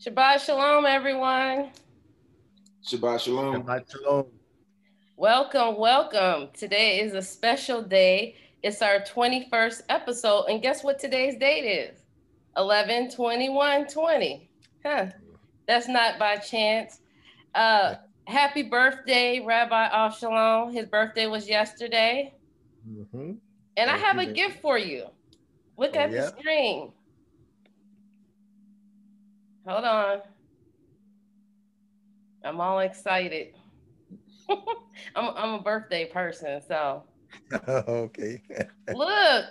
Shabbat Shalom, everyone. Shabbat Shalom. Shabbat Shalom. Welcome, welcome. Today is a special day. It's our 21st episode. And guess what today's date is? 11 21 20. Huh. That's not by chance. Uh, happy birthday, Rabbi Avshalom. His birthday was yesterday. Mm-hmm. And I have you, a gift for you. Look Oh, at yeah? the screen. Hold on. I'm all excited. I'm, I'm a birthday person, so okay. look,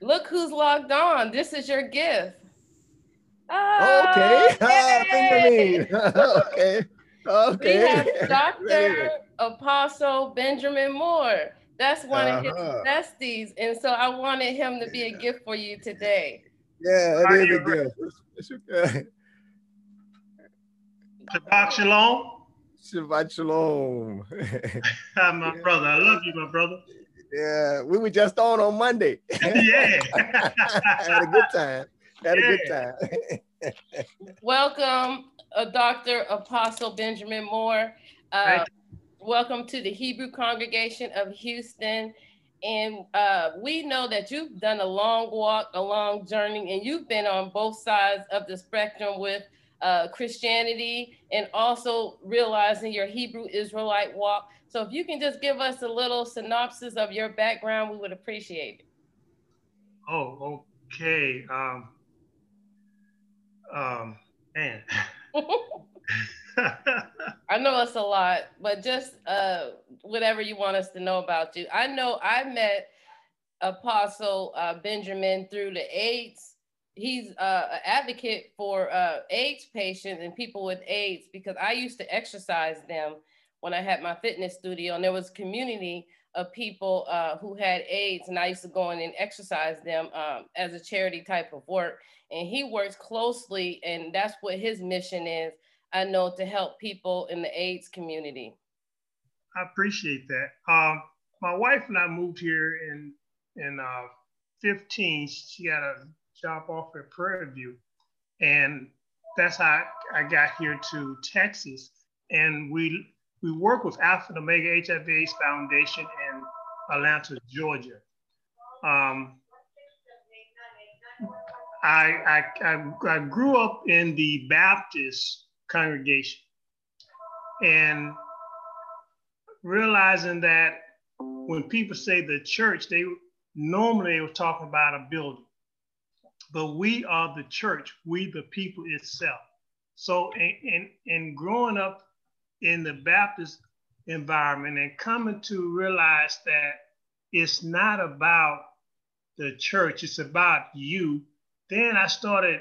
look who's logged on. This is your gift. okay. Oh, Ah, yay! Benjamin. okay. We Okay. have Very Dr. Apostle Benjamin Moore. That's one of his Uh-huh. besties. And so I wanted him to be a gift for you today. Yeah, it is a gift. It's okay. Shabbat Shalom. Shabbat Shalom. My Yeah. brother. I love you, my brother. yeah, we were just on on Monday. yeah. Had a good time. Had a good time. Welcome, uh, Dr. Apostle Benjamin Moore. Uh, welcome to the Hebrew congregation of Houston. And uh, we know that you've done a long walk, a long journey, and you've been on both sides of the spectrum with uh, Christianity and also realizing your Hebrew Israelite walk. So, if you can just give us a little synopsis of your background, we would appreciate it. Oh, okay. Um, um, man. I know it's a lot, but just uh, whatever you want us to know about you. I know I met Apostle uh, Benjamin through the AIDS. He's uh, an advocate for uh, AIDS patients and people with AIDS because I used to exercise them when I had my fitness studio, and there was a community of people uh, who had AIDS, and I used to go in and exercise them um, as a charity type of work. And he works closely, and that's what his mission is. I know to help people in the AIDS community. I appreciate that. Um, my wife and I moved here in in uh, 15. She got a job offer at Prairie View, and that's how I got here to Texas. And we we work with Alpha and Omega HIV/AIDS Foundation in Atlanta, Georgia. Um, I, I, I, I grew up in the Baptist congregation and realizing that when people say the church, they normally were talking about a building. But we are the church, we the people itself. So in, in, in growing up in the Baptist environment and coming to realize that it's not about the church, it's about you, then I started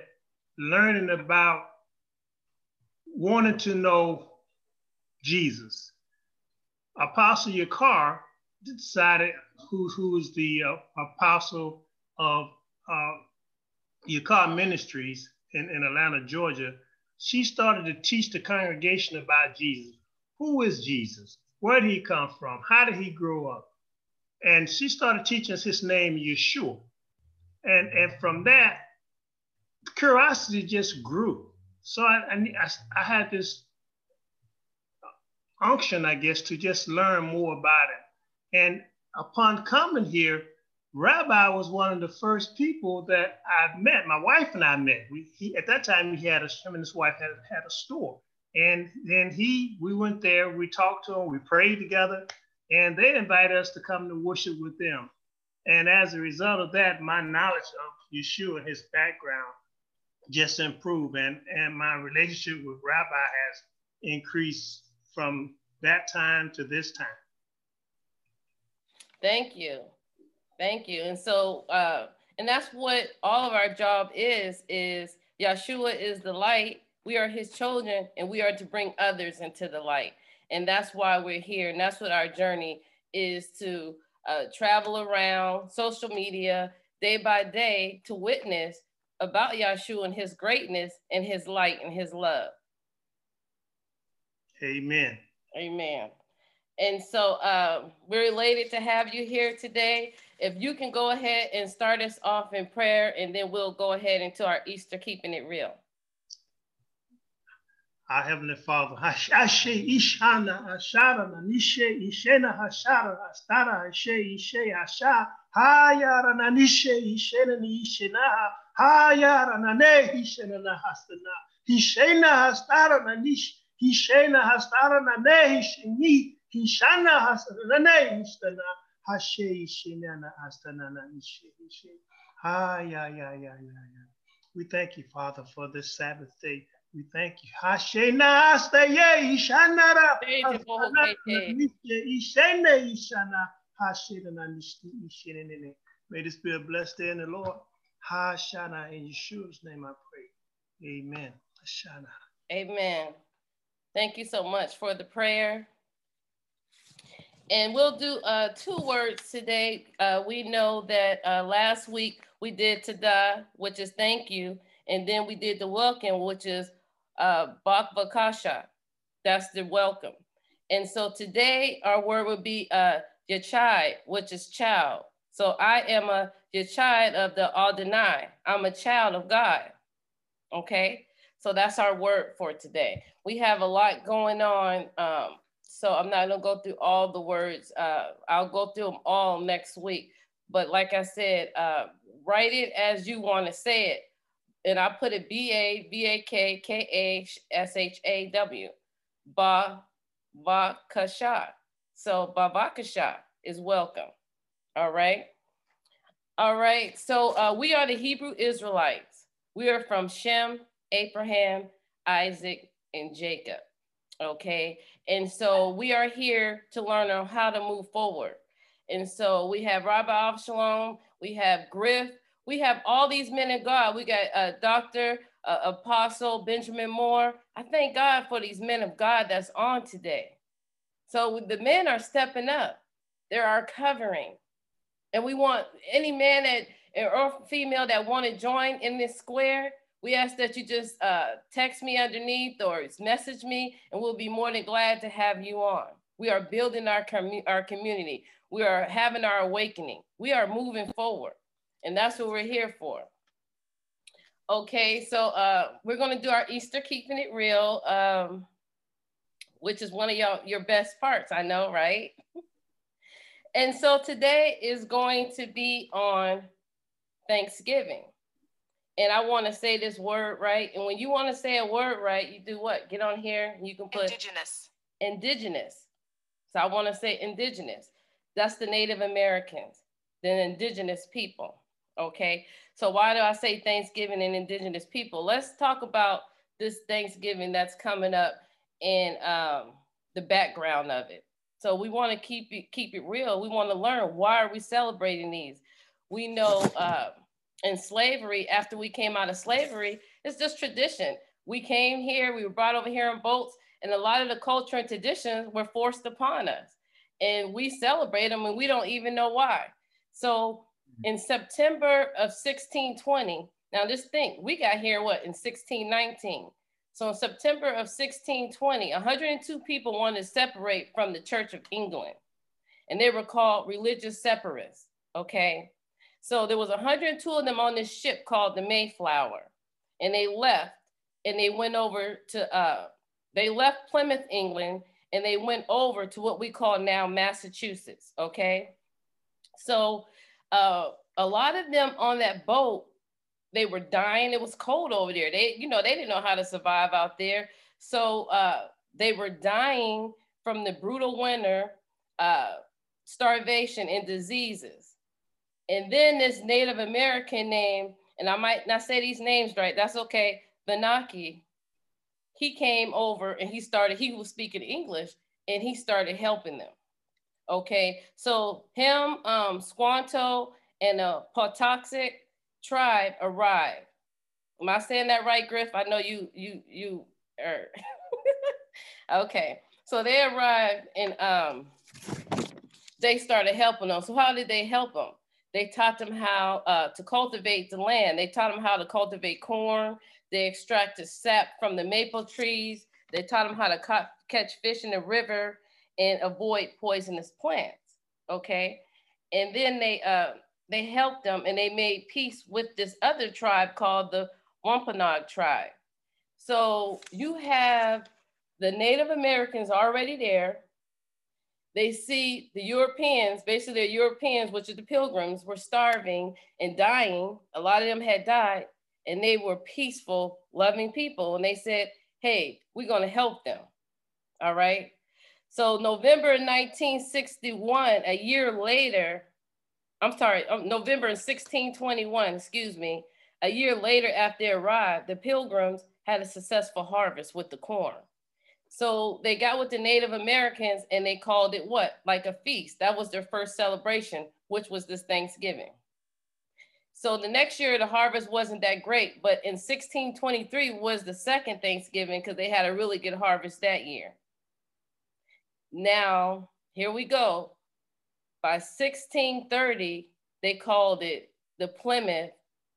learning about wanting to know Jesus. Apostle Yakar decided who, who is the uh, apostle of uh, Yakar Ministries in, in Atlanta, Georgia. She started to teach the congregation about Jesus. Who is Jesus? Where did he come from? How did he grow up? And she started teaching us his name, Yeshua. And, and from that, curiosity just grew. So I, I, I, had this unction, I guess, to just learn more about it. And upon coming here, Rabbi was one of the first people that I met. My wife and I met. We, he, at that time, he had a, him and his wife had, had a store. And then he, we went there, we talked to him, we prayed together, and they invited us to come to worship with them. And as a result of that, my knowledge of Yeshua and his background just improved. And, and my relationship with Rabbi has increased from that time to this time. Thank you. Thank you. And so, uh, and that's what all of our job is, is Yeshua is the light. We are his children and we are to bring others into the light. And that's why we're here. And that's what our journey is to uh, travel around social media day by day to witness about Yeshua and his greatness and his light and his love. Amen. Amen. And so uh, we're elated to have you here today. If you can go ahead and start us off in prayer, and then we'll go ahead into our Easter Keeping It Real. our Heavenly Father. Ashe, Ishana, Ashara, Nanishe, Ishena, Hashara, Astara, Ashe, Ishe, Asha, Hayara, Nanishe, Ishena, Ishena, Hayara, Nane, Ishena, Hastana, Hishena, Hastara, Nanish, Hishena, Hastara, Nane, Hisheni, Hishana, Hastana, Nane, Histana, Hashe, Ishena, Hastana, Nanishe, Ishe. Ah, yeah, yeah, yeah, yeah, yeah. We thank you, Father, for this Sabbath day. We thank you. Hashena astaye ishanara. Ishene ishana. Hashena nishti ishenene. May this be a blessed day in the Lord. Hashana in Yeshua's name I pray. Amen. Hashana. Amen. Thank you so much for the prayer. And we'll do uh, two words today. Uh, we know that uh, last week we did tada, which is thank you. And then we did the welcome, which is uh, bakvakasha. That's the welcome. And so today our word would be uh, yachai, which is child. So I am a yachai of the Adonai. I'm a child of God. Okay, so that's our word for today. We have a lot going on. Um, so I'm not gonna go through all the words. Uh, I'll go through them all next week. But like I said, uh, write it as you want to say it and I put it B A V A K K A S H A W. Ba Vakasha. So Bavakasha is welcome. All right. All right. So uh, we are the Hebrew Israelites. We are from Shem, Abraham, Isaac, and Jacob. Okay. And so we are here to learn on how to move forward. And so we have Rabbi Avshalom, we have Griff, we have all these men of God. We got uh, Dr. Uh, Apostle Benjamin Moore. I thank God for these men of God that's on today. So the men are stepping up. They're our covering. And we want any man that or female that want to join in this square, we ask that you just uh, text me underneath or message me, and we'll be more than glad to have you on. We are building our, our community. We are having our awakening. We are moving forward. And that's what we're here for. Okay, so uh, we're gonna do our Easter Keeping It Real, um, which is one of your, your best parts, I know, right? and so today is going to be on Thanksgiving. And I wanna say this word right. And when you wanna say a word right, you do what? Get on here and you can put indigenous. Indigenous. So I wanna say indigenous. That's the Native Americans, the indigenous people. Okay. So why do I say Thanksgiving and indigenous people? Let's talk about this Thanksgiving that's coming up and um, the background of it. So we want to keep it keep it real. We want to learn why are we celebrating these? We know uh, in slavery, after we came out of slavery, it's just tradition. We came here, we were brought over here in boats, and a lot of the culture and traditions were forced upon us. And we celebrate them and we don't even know why. So mm-hmm. in September of 1620, now just think, we got here what in 1619. So in September of 1620, 102 people wanted to separate from the Church of England, and they were called religious separatists. Okay, so there was 102 of them on this ship called the Mayflower, and they left, and they went over to uh, they left Plymouth, England, and they went over to what we call now Massachusetts. Okay, so uh, a lot of them on that boat, they were dying. It was cold over there. They, you know, they didn't know how to survive out there. So uh, they were dying from the brutal winter, uh, starvation, and diseases. And then this Native American name, and I might not say these names right, that's okay, Benaki, he came over and he started, he was speaking English and he started helping them. Okay, so him, um, Squanto, and a Pawtuxet tribe arrived. Am I saying that right, Griff? I know you, you, you are. okay, so they arrived and um, they started helping them. So how did they help them? They taught them how uh, to cultivate the land. They taught them how to cultivate corn. They extracted sap from the maple trees. They taught them how to ca catch fish in the river and avoid poisonous plants. Okay. And then they uh, they helped them and they made peace with this other tribe called the Wampanoag tribe. So you have the Native Americans already there. They see the Europeans, basically the Europeans, which are the pilgrims, were starving and dying. A lot of them had died, and they were peaceful, loving people. And they said, hey, we're going to help them. All right. So November 1961, a year later, I'm sorry, um, November 1621, excuse me, a year later after they arrived, the pilgrims had a successful harvest with the corn. So they got with the Native Americans and they called it what? Like a feast. That was their first celebration, which was this Thanksgiving. So the next year, the harvest wasn't that great, but in 1623 was the second Thanksgiving because they had a really good harvest that year. Now, here we go. By 1630, they called it the Plymouth,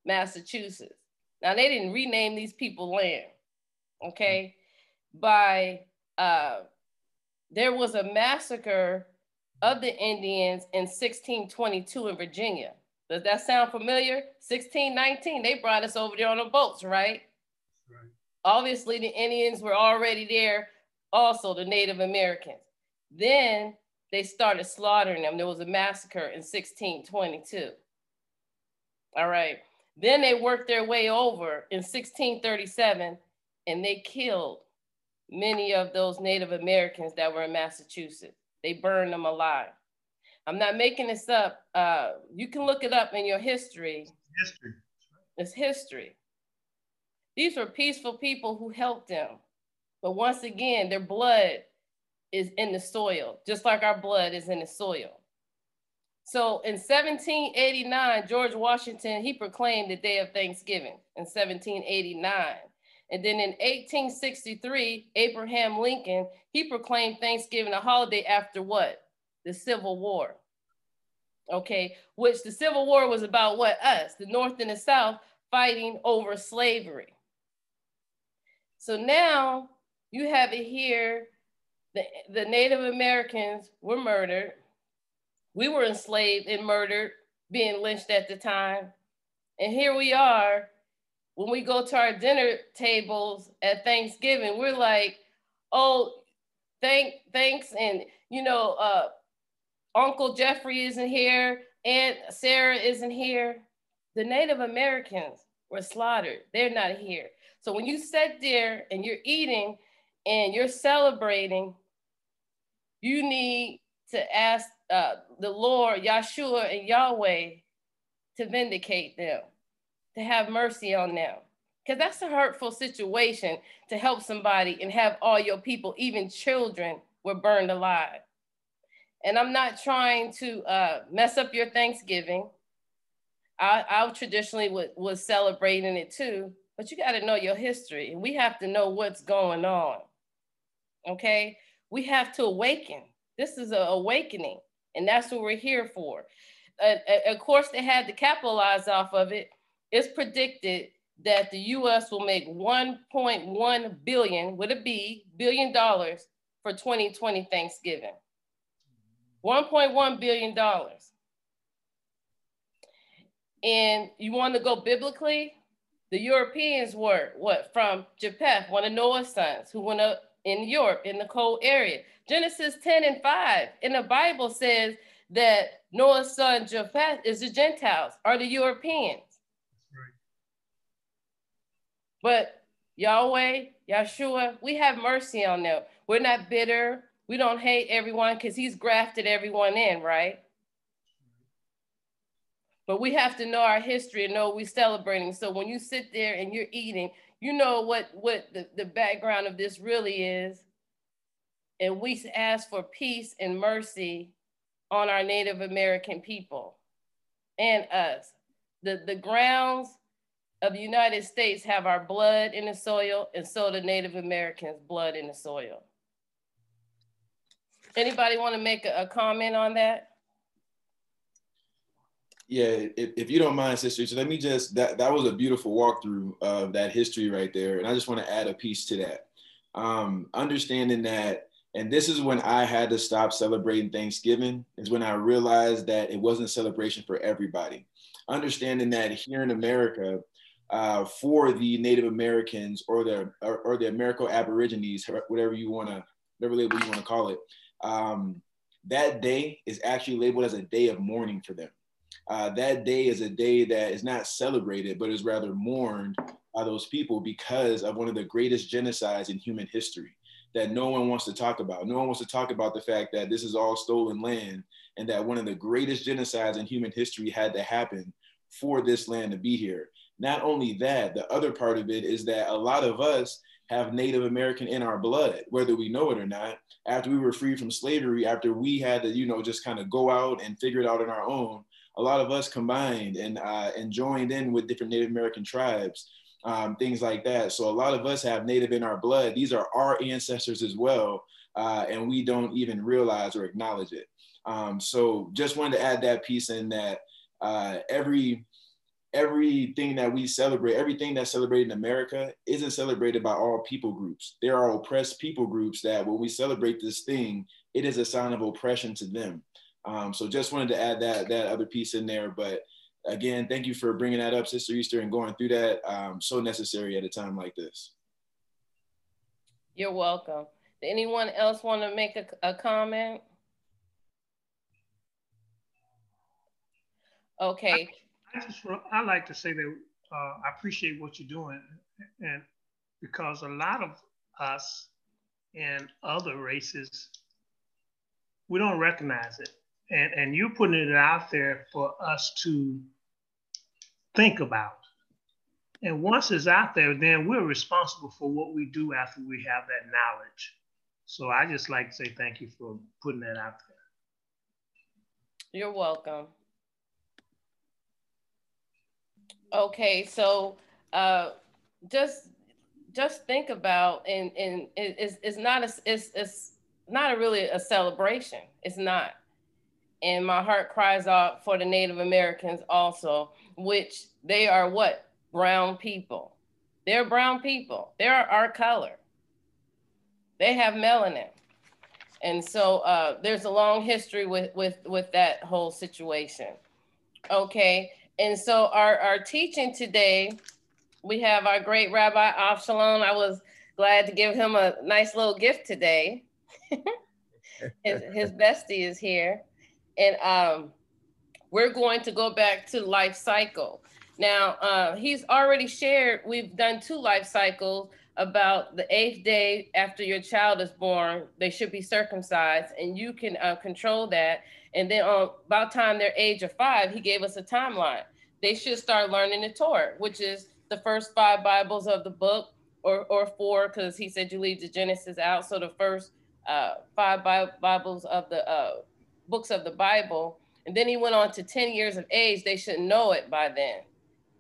Massachusetts. Now, they didn't rename these people land, okay? By, uh, there was a massacre of the Indians in 1622 in Virginia. Does that sound familiar? 1619, they brought us over there on the boats, right? right? Obviously, the Indians were already there, also the Native Americans. Then they started slaughtering them. There was a massacre in 1622. All right. Then they worked their way over in 1637 and they killed many of those Native Americans that were in Massachusetts. They burned them alive. I'm not making this up. Uh, you can look it up in your history. History. It's history. These were peaceful people who helped them. But once again, their blood is in the soil, just like our blood is in the soil. So in 1789, George Washington, he proclaimed the day of Thanksgiving in 1789. And then in 1863, Abraham Lincoln, he proclaimed Thanksgiving a holiday after what? the Civil War. Okay, which the Civil War was about what? Us, the North and the South, fighting over slavery. So now you have it here the, the Native Americans were murdered. We were enslaved and murdered, being lynched at the time. And here we are, when we go to our dinner tables at Thanksgiving, we're like, oh, thank, thanks. And, you know, uh, Uncle Jeffrey isn't here, Aunt Sarah isn't here. The Native Americans were slaughtered. They're not here. So when you sit there and you're eating and you're celebrating, you need to ask uh, the Lord, Yahshua and Yahweh to vindicate them, to have mercy on them. Because that's a hurtful situation to help somebody and have all your people, even children, were burned alive. And I'm not trying to uh, mess up your Thanksgiving. I, I traditionally would, was celebrating it too, but you got to know your history. And we have to know what's going on. Okay. We have to awaken. This is an awakening, and that's what we're here for. Uh, uh of course, they had to capitalize off of it. It's predicted that the U.S. will make 1.1 billion, with a B, billion dollars for 2020 Thanksgiving. 1.1 billion dollars. And you want to go biblically? The Europeans were what from Japheth, one of Noah's sons, who went up in Europe in the cold area. Genesis 10 and 5 in the Bible says that Noah's son Japheth is the Gentiles, are the Europeans. Right. But Yahweh, Yeshua, we have mercy on them. We're not bitter. We don't hate everyone because he's grafted everyone in, right? But we have to know our history and know we're celebrating. So when you sit there and you're eating, you know what, what the, the background of this really is. And we ask for peace and mercy on our Native American people and us. The, the grounds of the United States have our blood in the soil, and so the Native Americans' blood in the soil. Anybody want to make a, a, comment on that? Yeah, if, if you don't mind, sister, so let me just that that was a beautiful walkthrough of that history right there, and I just want to add a piece to that. Um, understanding that, and this is when I had to stop celebrating Thanksgiving. Is when I realized that it wasn't a celebration for everybody. Understanding that here in America, uh, for the Native Americans or the or, or the American Aborigines, whatever you want to, whatever label you want to call it. Um, that day is actually labeled as a day of mourning for them. Uh, that day is a day that is not celebrated, but is rather mourned by those people because of one of the greatest genocides in human history that no one wants to talk about. No one wants to talk about the fact that this is all stolen land and that one of the greatest genocides in human history had to happen for this land to be here. Not only that, the other part of it is that a lot of us have Native American in our blood, whether we know it or not. After we were freed from slavery, after we had to, you know, just kind of go out and figure it out on our own, a lot of us combined and uh, and joined in with different Native American tribes, um, things like that. So a lot of us have Native in our blood. These are our ancestors as well, uh, and we don't even realize or acknowledge it. Um, so just wanted to add that piece in that uh, every everything that we celebrate, everything that's celebrated in America isn't celebrated by all people groups. There are oppressed people groups that when we celebrate this thing, it is a sign of oppression to them. Um, so just wanted to add that that other piece in there. But again, thank you for bringing that up, Sister Easter, and going through that. Um, so necessary at a time like this. You're welcome. Anyone else want to make a, a comment? Okay. I, just I like to say that uh, I appreciate what you're doing, and because a lot of us and other races we don't recognize it and, and you're putting it out there for us to think about. And once it's out there, then we're responsible for what we do after we have that knowledge. So I just like to say thank you for putting that out there. You're welcome. Okay, so uh, just just think about and and it's, it's not a, it's, it's not a really a celebration. It's not and my heart cries out for the Native Americans also, which they are what? Brown people. They're brown people. They're our color. They have melanin. And so uh, there's a long history with, with, with that whole situation. Okay. And so our, our teaching today, we have our great Rabbi Avshalom. I was glad to give him a nice little gift today. his, his bestie is here and um, we're going to go back to life cycle. Now, uh, he's already shared, we've done two life cycles about the eighth day after your child is born, they should be circumcised, and you can uh, control that. And then on about time they're age of five, he gave us a timeline. They should start learning the Torah, which is the first five Bibles of the book, or, or four, because he said you leave the Genesis out. So the first uh, five Bibles of the uh, books of the Bible. And then he went on to 10 years of age. They should know it by then.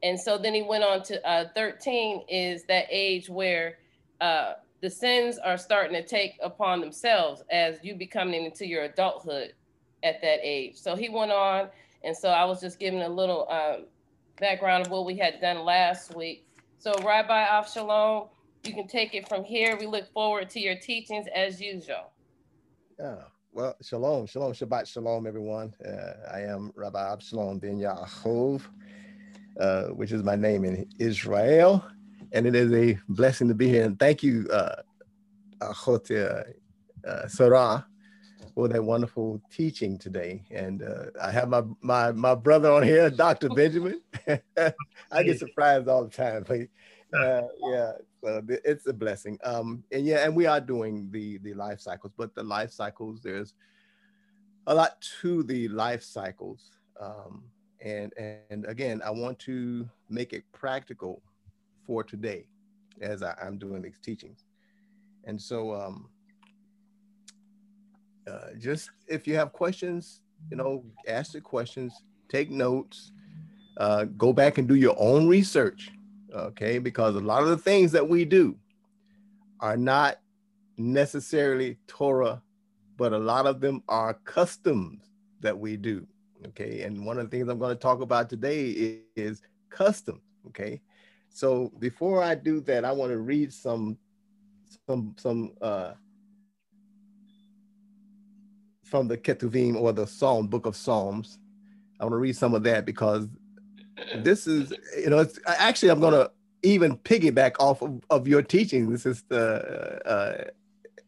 And so then he went on to uh, 13 is that age where uh, the sins are starting to take upon themselves as you becoming into your adulthood at that age. So he went on. And so I was just giving a little um, background of what we had done last week. So Rabbi Avshalom, you can take it from here. We look forward to your teachings as usual. Yeah. Well, shalom, shalom, Shabbat shalom, everyone. Uh, I am Rabbi Avshalom ben Yaakov, uh, which is my name in Israel. And it is a blessing to be here. And thank you, uh, uh, Sarah, for that wonderful teaching today. And uh, I have my, my, my brother on here, Dr. Benjamin. I get surprised all the time. Uh, yeah, so it's a blessing. Um, and yeah, and we are doing the the life cycles, but the life cycles there's a lot to the life cycles. Um, and and again, I want to make it practical for today as I, am doing these teachings. And so, um, uh, just if you have questions, you know, ask the questions, take notes, uh, go back and do your own research okay? Because a lot of the things that we do are not necessarily Torah, but a lot of them are customs that we do, okay? And one of the things I'm going to talk about today is, is customs, okay? So before I do that, I want to read some some some uh from the Ketuvim or the Psalm book of Psalms. I want to read some of that because this is, you know, it's actually, I'm going to even piggyback off of, of your teaching. This is the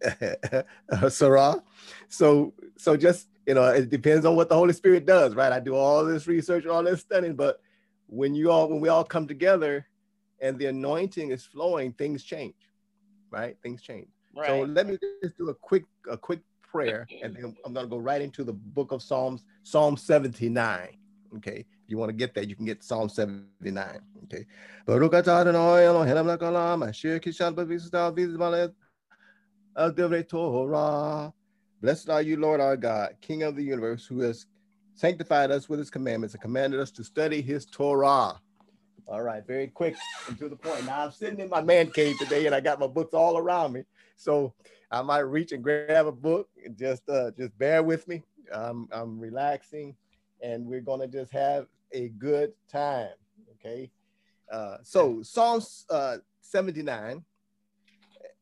uh, uh, Sarah. So, so just, you know, it depends on what the Holy Spirit does, right? I do all this research, all this studying, but when you all, when we all come together and the anointing is flowing, things change, right? Things change. Right. So let me just do a quick, a quick prayer, and then I'm going to go right into the book of Psalms, Psalm 79. Okay. If you want to get that, you can get Psalm 79. Okay. Blessed are you, Lord our God, King of the universe, who has sanctified us with his commandments and commanded us to study his Torah. All right, very quick and to the point. Now I'm sitting in my man cave today and I got my books all around me. So I might reach and grab a book. Just uh, just bear with me. I'm, I'm relaxing and we're gonna just have a good time. Okay. Uh, so Psalms uh, 79,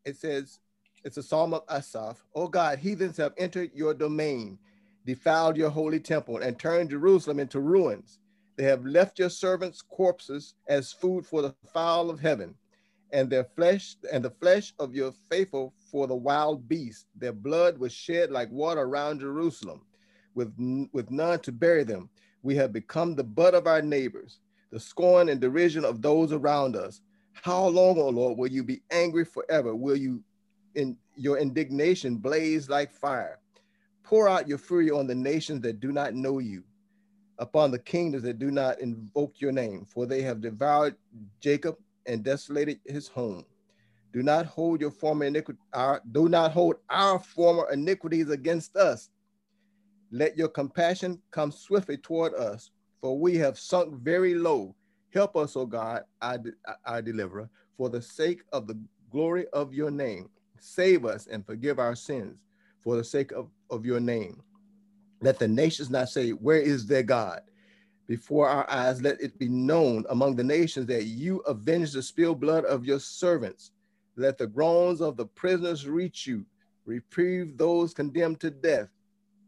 it says, it's a psalm of Asaph. Oh God, heathens have entered your domain, defiled your holy temple, and turned Jerusalem into ruins. They have left your servants' corpses as food for the fowl of heaven, and their flesh and the flesh of your faithful for the wild beasts. Their blood was shed like water around Jerusalem, with, with none to bury them. We have become the butt of our neighbors, the scorn and derision of those around us. How long, O oh Lord, will you be angry forever? Will you in your indignation blaze like fire? Pour out your fury on the nations that do not know you, upon the kingdoms that do not invoke your name, for they have devoured Jacob and desolated his home. Do not hold your former iniquity, our, do not hold our former iniquities against us. Let your compassion come swiftly toward us, for we have sunk very low. Help us, O God, our, our deliverer, for the sake of the glory of your name. Save us and forgive our sins for the sake of, of your name. Let the nations not say, Where is their God? Before our eyes, let it be known among the nations that you avenge the spilled blood of your servants. Let the groans of the prisoners reach you. Reprieve those condemned to death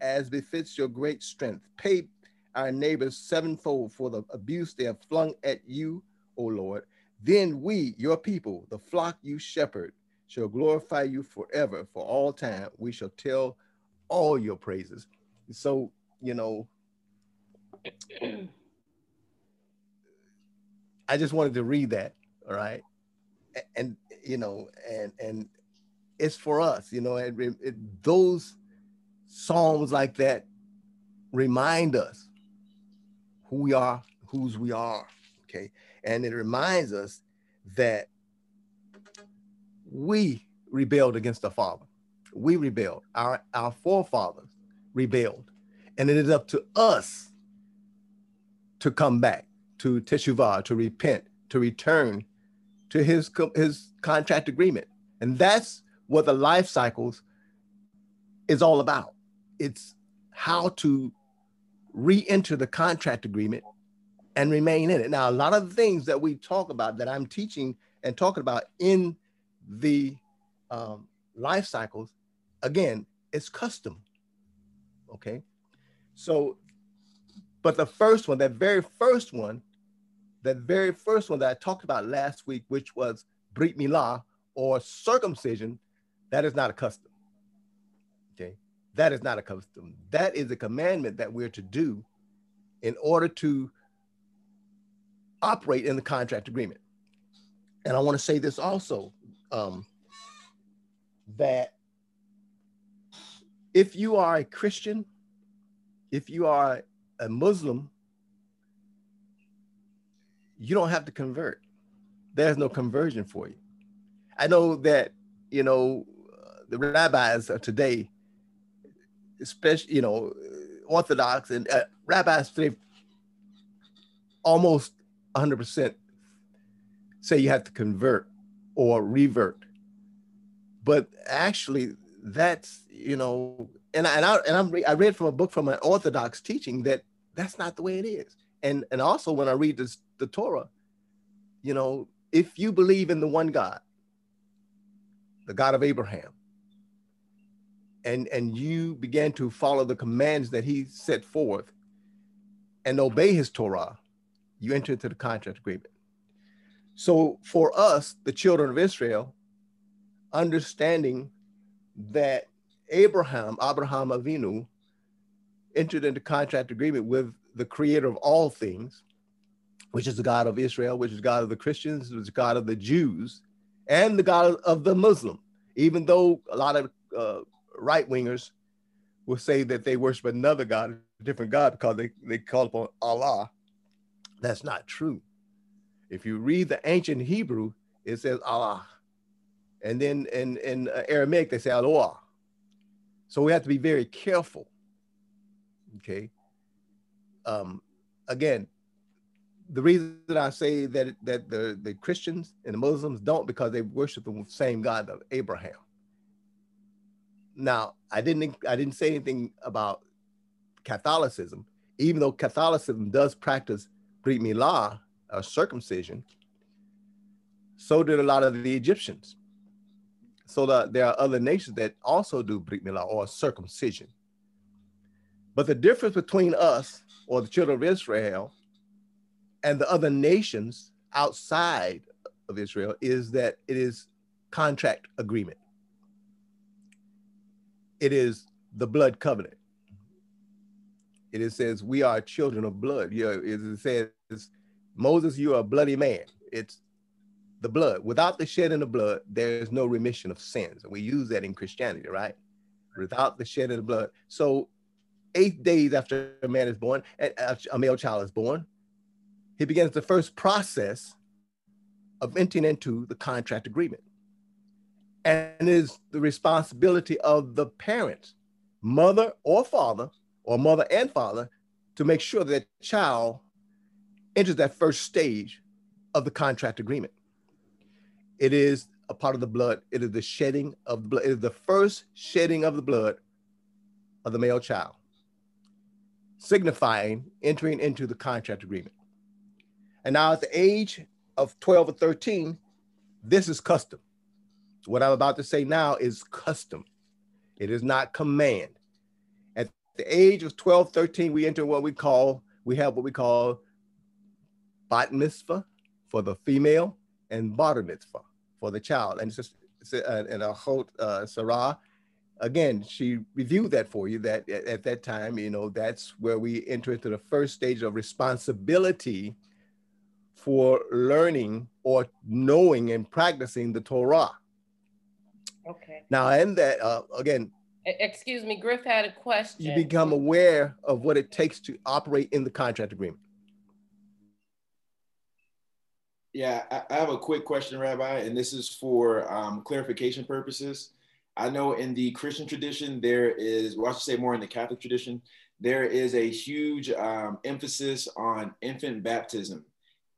as befits your great strength. Pay our neighbors sevenfold for the abuse they have flung at you, O Lord. Then we, your people, the flock you shepherd, shall glorify you forever. For all time, we shall tell all your praises. So, you know, I just wanted to read that, all right? And, you know, and and it's for us, you know, it, it, those psalms like that remind us who we are, whose we are, okay? And it reminds us that we rebelled against the Father. We rebelled. Our, our forefathers rebelled. And it is up to us to come back, to teshuvah, to repent, to return to his, his contract agreement. And that's what the life cycles is all about. It's how to re-enter the contract agreement and remain in it. Now, a lot of the things that we talk about that I'm teaching and talking about in the um, life cycles, again, it's custom. Okay. So, but the first one, that very first one, that very first one that I talked about last week, which was Brit Milah or circumcision, that is not a custom. Okay. That is not a custom. That is a commandment that we're to do in order to operate in the contract agreement. And I want to say this also um, that if you are a Christian, if you are a Muslim, you don't have to convert. There's no conversion for you. I know that, you know, the rabbis of today, especially, you know, Orthodox and uh, rabbis today almost 100% say you have to convert or revert. But actually, that's you know, and I, and, I, and I'm, I read from a book from an Orthodox teaching that that's not the way it is. And and also when I read this, the Torah, you know, if you believe in the one God, the God of Abraham, and and you began to follow the commands that He set forth, and obey His Torah, you enter into the contract agreement. So for us, the children of Israel, understanding that Abraham, Abraham Avinu, entered into contract agreement with the creator of all things, which is the God of Israel, which is God of the Christians, which is God of the Jews, and the God of the Muslim. Even though a lot of uh, right wingers will say that they worship another God, a different God, because they, they call upon Allah. That's not true. If you read the ancient Hebrew, it says Allah. And then in, in Aramaic, they say Allah. So we have to be very careful. Okay. Um, again, the reason that I say that that the, the Christians and the Muslims don't because they worship the same God of Abraham. Now, I didn't I didn't say anything about Catholicism, even though Catholicism does practice Brit Milah, or circumcision. So did a lot of the Egyptians. So that there are other nations that also do Brit Milah or circumcision. But the difference between us or the children of Israel and the other nations outside of Israel is that it is contract agreement. It is the blood covenant. It says we are children of blood. It says Moses, you are a bloody man. It's the blood. Without the shedding of blood, there is no remission of sins. And we use that in Christianity, right? Without the shedding of blood. So eight days after a man is born, a male child is born, he begins the first process of entering into the contract agreement. And it is the responsibility of the parents, mother or father, or mother and father, to make sure that child enters that first stage of the contract agreement. It is a part of the blood. It is the shedding of the blood. It is the first shedding of the blood of the male child, signifying entering into the contract agreement. And now at the age of 12 or 13, this is custom. What I'm about to say now is custom. It is not command. At the age of 12, 13, we enter what we call, we have what we call bat mitzvah for the female and bar mitzvah for the child. And it's just, and a hot uh, Sarah, again, she reviewed that for you that at, at that time, you know, that's where we enter into the first stage of responsibility for learning or knowing and practicing the Torah. Okay. Now, and that uh, again. Excuse me, Griff had a question. You become aware of what it takes to operate in the contract agreement. Yeah, I have a quick question, Rabbi, and this is for um, clarification purposes. I know in the Christian tradition, there is, well, I should say more in the Catholic tradition, there is a huge um, emphasis on infant baptism.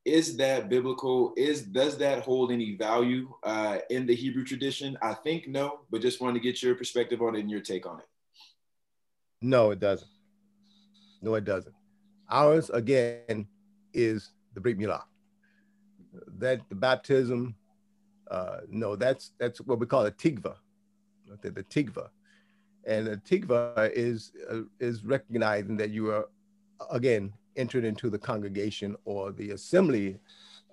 Is that biblical? Is does that hold any value uh, in the hebrew tradition? I think no but just wanted to get your perspective on it and your take on it. No it doesn't. No it doesn't. Ours again is the brit milah that the baptism uh, no that's that's what we call a tigva the, the tigva and the tigva is uh, is recognizing that you are again entered into the congregation or the assembly,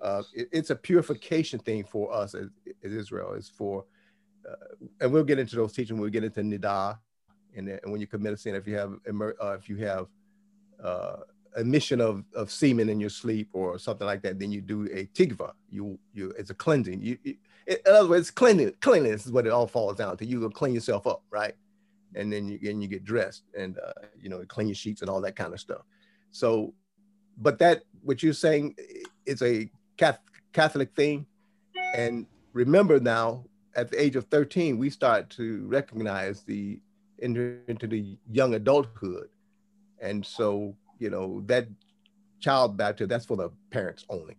uh, it, it's a purification thing for us as, as Israel. It's for, uh, and we'll get into those teachings when we get into Niddah, and, and when you commit a sin, if you have uh, if you have uh, emission of, of semen in your sleep or something like that, then you do a tigva. You you it's a cleansing. You, you in other words, cleanliness, cleanliness is what it all falls down to. You will clean yourself up, right? And then you and you get dressed and uh, you know clean your sheets and all that kind of stuff. So, but that what you're saying is a Catholic thing. And remember now, at the age of 13, we start to recognize the enter into the young adulthood. And so, you know, that child baptism, that's for the parents only.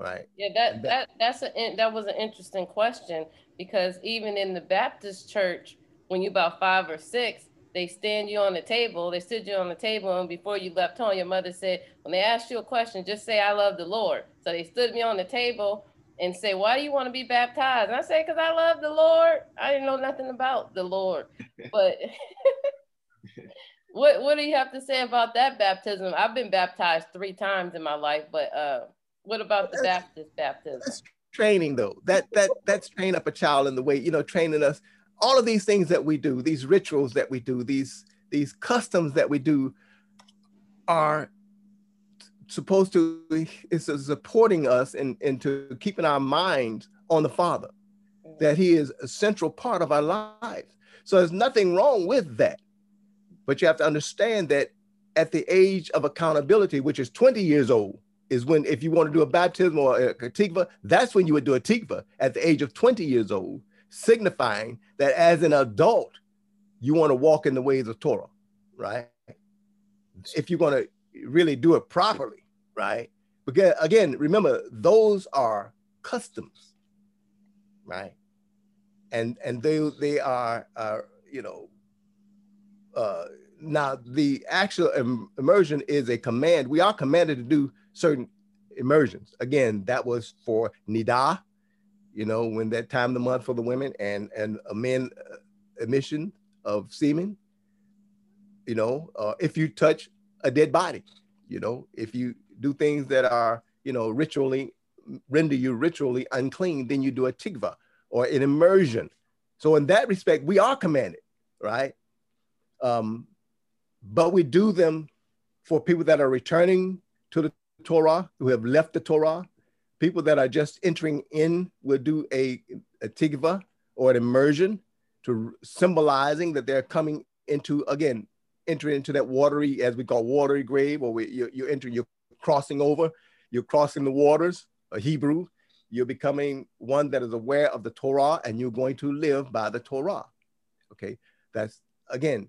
Right. Yeah, that, that that's a that was an interesting question because even in the Baptist church, when you're about five or six, they stand you on the table, they stood you on the table, and before you left home, your mother said, when they asked you a question, just say, I love the Lord. So they stood me on the table and say, Why do you want to be baptized? And I say, Because I love the Lord. I didn't know nothing about the Lord. But what what do you have to say about that baptism? I've been baptized three times in my life, but uh, what about the Baptist baptism? That's training though. That that that's training up a child in the way you know, training us. All of these things that we do, these rituals that we do, these these customs that we do, are supposed to is supporting us in, into keeping our minds on the Father, mm. that He is a central part of our lives. So there's nothing wrong with that. But you have to understand that at the age of accountability, which is 20 years old, is when if you want to do a baptism or a, mikvah, that's when you would do a mikvah at the age of 20 years old, signifying that as an adult, you want to walk in the ways of Torah, right? If you're going to really do it properly, right? Because again, remember, those are customs, right? And and they they are uh, you know uh, now the actual Im- immersion is a command. We are commanded to do certain immersions. Again, that was for Nida, you know, when that time of the month for the women and and a men uh, emission of semen. You know, uh, if you touch a dead body, you know, if you do things that are, you know, ritually render you ritually unclean, then you do a mikvah or an immersion. So in that respect, we are commanded, right? Um, but we do them for people that are returning to the Torah, who have left the Torah. People that are just entering in will do a, a mikvah or an immersion to symbolizing that they're coming into, again, entering into that watery, as we call watery grave, or we, you, you enter, you're crossing over, you're crossing the waters, a Hebrew, you're becoming one that is aware of the Torah and you're going to live by the Torah. Okay, that's again,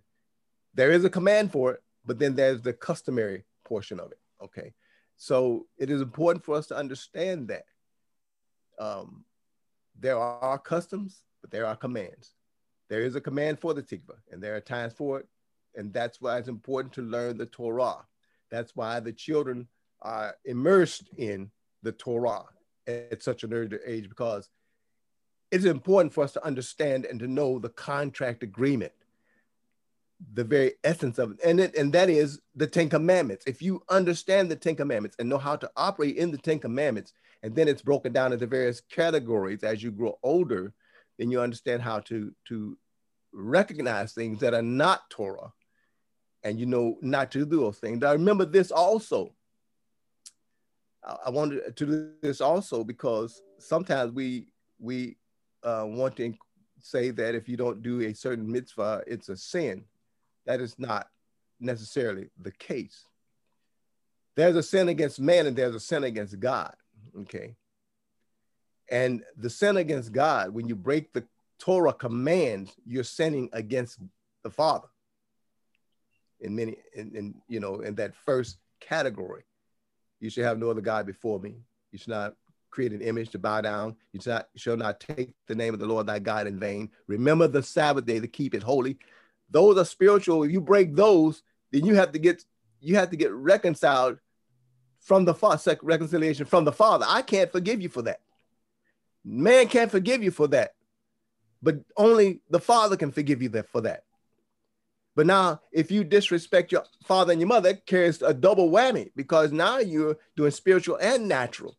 there is a command for it, but then there's the customary portion of it. Okay, so it is important for us to understand that um, there are customs, but there are commands. There is a command for the mikvah, and there are times for it, and that's why it's important to learn the Torah. That's why the children are immersed in the Torah at such an early age because it's important for us to understand and to know the contract agreement the very essence of it. And, it, and that is the Ten Commandments. If you understand the Ten Commandments and know how to operate in the Ten Commandments, and then it's broken down into various categories as you grow older, then you understand how to, to recognize things that are not Torah and you know not to do those things. I remember this also. I wanted to do this also because sometimes we we uh, want to say that if you don't do a certain mitzvah, it's a sin. That is not necessarily the case. There's a sin against man and there's a sin against God. Okay. And the sin against God, when you break the Torah commands, you're sinning against the Father. In many, in, in you know, in that first category, you should have no other God before me. You should not create an image to bow down. You shall not, shall not take the name of the Lord thy God in vain. Remember the Sabbath day to keep it holy. Those are spiritual. If you break those, then you have to get you have to get reconciled from the Father, reconciliation from the Father. I can't forgive you for that. Man can't forgive you for that, but only the Father can forgive you that for that. But now, if you disrespect your father and your mother, carries a double whammy because now you're doing spiritual and natural.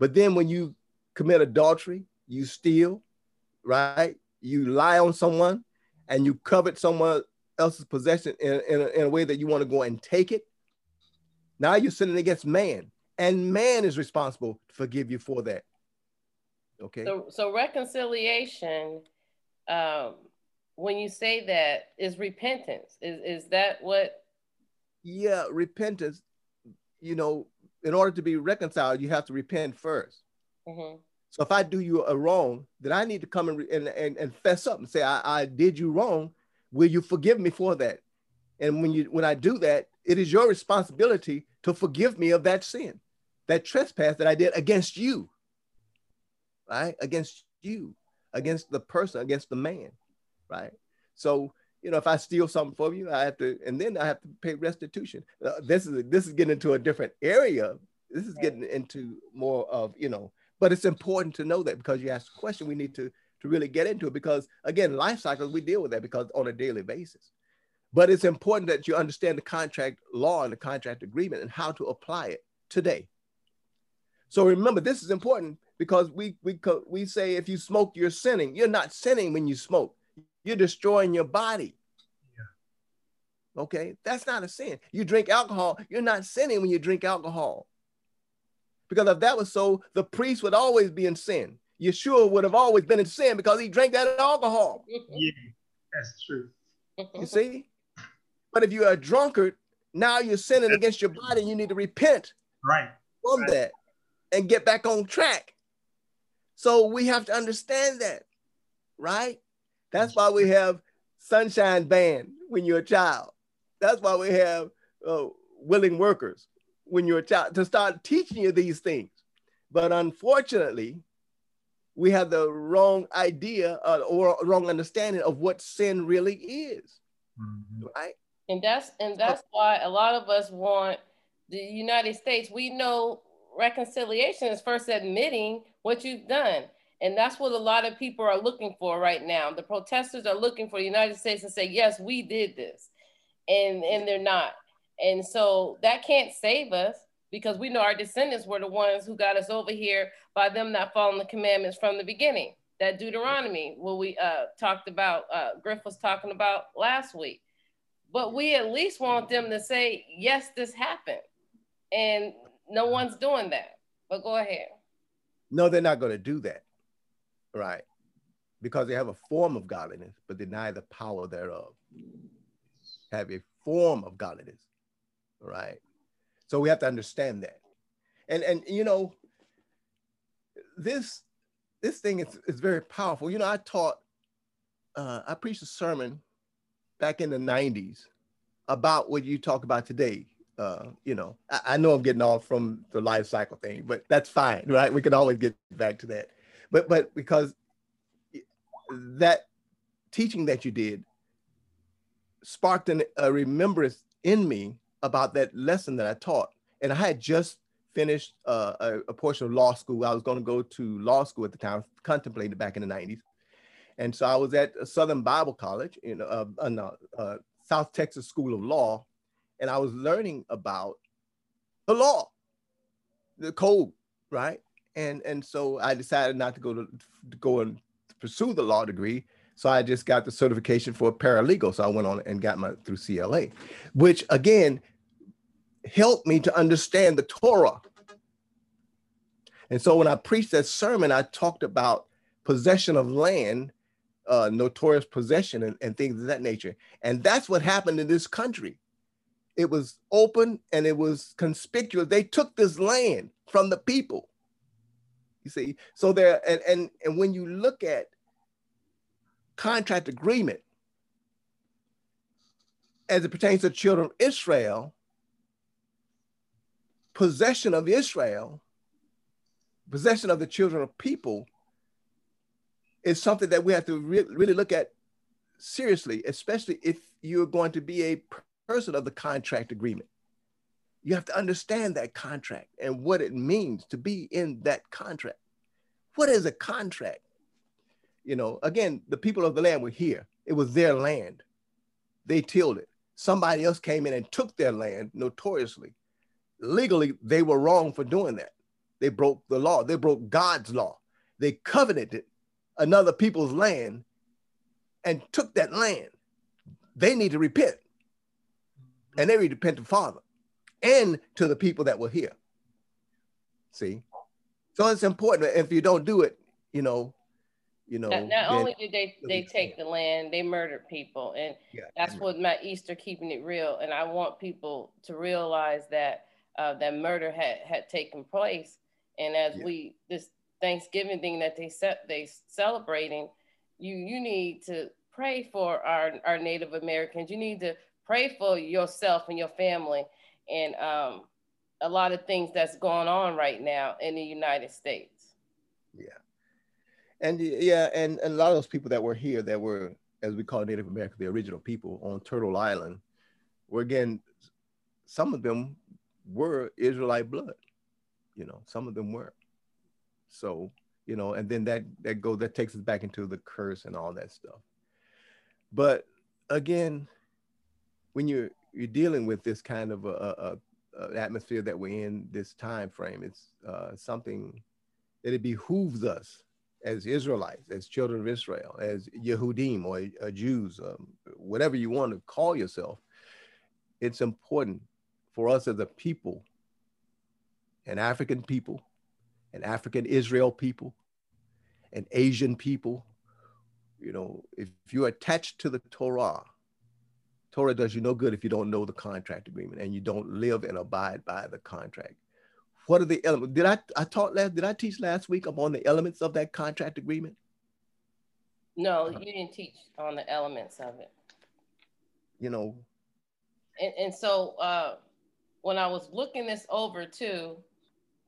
But then when you commit adultery, you steal, right? You lie on someone, and you covet someone else's possession in, in, a, in a way that you want to go and take it, now you're sinning against man, and man is responsible to forgive you for that. Okay. So, so reconciliation, um, when you say that, is repentance. Is is that what? Yeah, repentance. You know, in order to be reconciled, you have to repent 1st mm-hmm. So if I do you a wrong, then I need to come and, and, and, and fess up and say, I, I did you wrong. Will you forgive me for that? And when you when I do that, it is your responsibility to forgive me of that sin, that trespass that I did against you, right? Against you, against the person, against the man, right? So you know, if I steal something from you, I have to, and then I have to pay restitution. Uh, this is this is getting into a different area. This is getting into more of you know but it's important to know that because you asked the question, we need to, to really get into it because again, life cycles, we deal with that because on a daily basis. But it's important that you understand the contract law and the contract agreement and how to apply it today. So remember, this is important because we we we say if you smoke, you're sinning. You're not sinning when you smoke. You're destroying your body. Yeah. Okay, that's not a sin. You drink alcohol. You're not sinning when you drink alcohol. Because if that was so, the priest would always be in sin. Yeshua would have always been in sin because he drank that alcohol. Yeah, that's true. You see? But if you're a drunkard, now you're sinning against your body and you need to repent right. from right. that and get back on track. So we have to understand that, right? That's why we have sunshine band when you're a child. That's why we have uh, willing workers when you're a child to start teaching you these things. But unfortunately, we have the wrong idea uh, or wrong understanding of what sin really is, mm-hmm. right? And that's and that's why a lot of us want the United States. We know reconciliation is first admitting what you've done. And that's what a lot of people are looking for right now. The protesters are looking for the United States to say, yes, we did this. And, and they're not. And so that can't save us because we know our descendants were the ones who got us over here by them not following the commandments from the beginning. That Deuteronomy, what we uh, talked about, uh, Griff was talking about last week. But we at least want them to say, yes, this happened. And no one's doing that. But go ahead. No, they're not going to do that. Right. Because they have a form of godliness, but deny the power thereof. Have a form of godliness. Right. So we have to understand that. And and you know, this this thing is, is very powerful. You know, I taught uh, I preached a sermon back in the 90s about what you talk about today. Uh, you know, I, I, know I'm getting off from the life cycle thing, but that's fine, right? We can always get back to that. But but because that teaching that you did sparked an, a remembrance in me about that lesson that I taught. And I had just finished uh, a, a, portion of law school. I was going to go to law school at the time, contemplated back in the 90s. And so I was at Southern Bible College in uh, uh, uh, South Texas School of Law, and I was learning about the law, the code, right? And and so I decided not to go to, to go and pursue the law degree. So I just got the certification for paralegal. So I went on and got my through CLA, which again helped me to understand the Torah. And so when I preached that sermon, I talked about possession of land, uh, notorious possession, and, and things of that nature. And that's what happened in this country. It was open and it was conspicuous. They took this land from the people. You see, so there, and and and when you look at contract agreement as it pertains to children of Israel, possession of Israel, possession of the children of people is something that we have to re- really look at seriously, especially if you're going to be a person of the contract agreement. You have to understand that contract and what it means to be in that contract. What is a contract? You know, again, the people of the land were here. It was their land. They tilled it. Somebody else came in and took their land notoriously. Legally, they were wrong for doing that. They broke the law. They broke God's law. They covenanted another people's land and took that land. They need to repent. And they need to repent to Father and to the people that were here. See? So it's important. If you don't do it, you know, you know. Not, not only did they they take the land, they murdered people, and yeah, that's what my Easter keeping it real. And I want people to realize that uh, that murder had had taken place. And as yeah. we this Thanksgiving thing that they set they celebrating, you you need to pray for our our Native Americans. You need to pray for yourself and your family, and um, a lot of things that's going on right now in the United States. Yeah. And yeah, and, and a lot of those people that were here that were, as we call Native American, the original people on Turtle Island, were again, some of them were Israelite blood. You know, some of them were. So, you know, and then that that goes that takes us back into the curse and all that stuff. But again, when you're you're dealing with this kind of a, a, a atmosphere that we're in this time frame, it's uh, something that it behooves us as Israelites, as children of Israel, as Yehudim or uh, Jews, um, whatever you want to call yourself, it's important for us as a people, an African people, an African Israel people, an Asian people. You know, if, you're attached to the Torah, Torah does you no good if you don't know the contract agreement and you don't live and abide by the contract. What are the elements? Did I I taught last? Did I teach last week upon the elements of that contract agreement? No, you didn't teach on the elements of it. You know. And, and so uh, when I was looking this over too,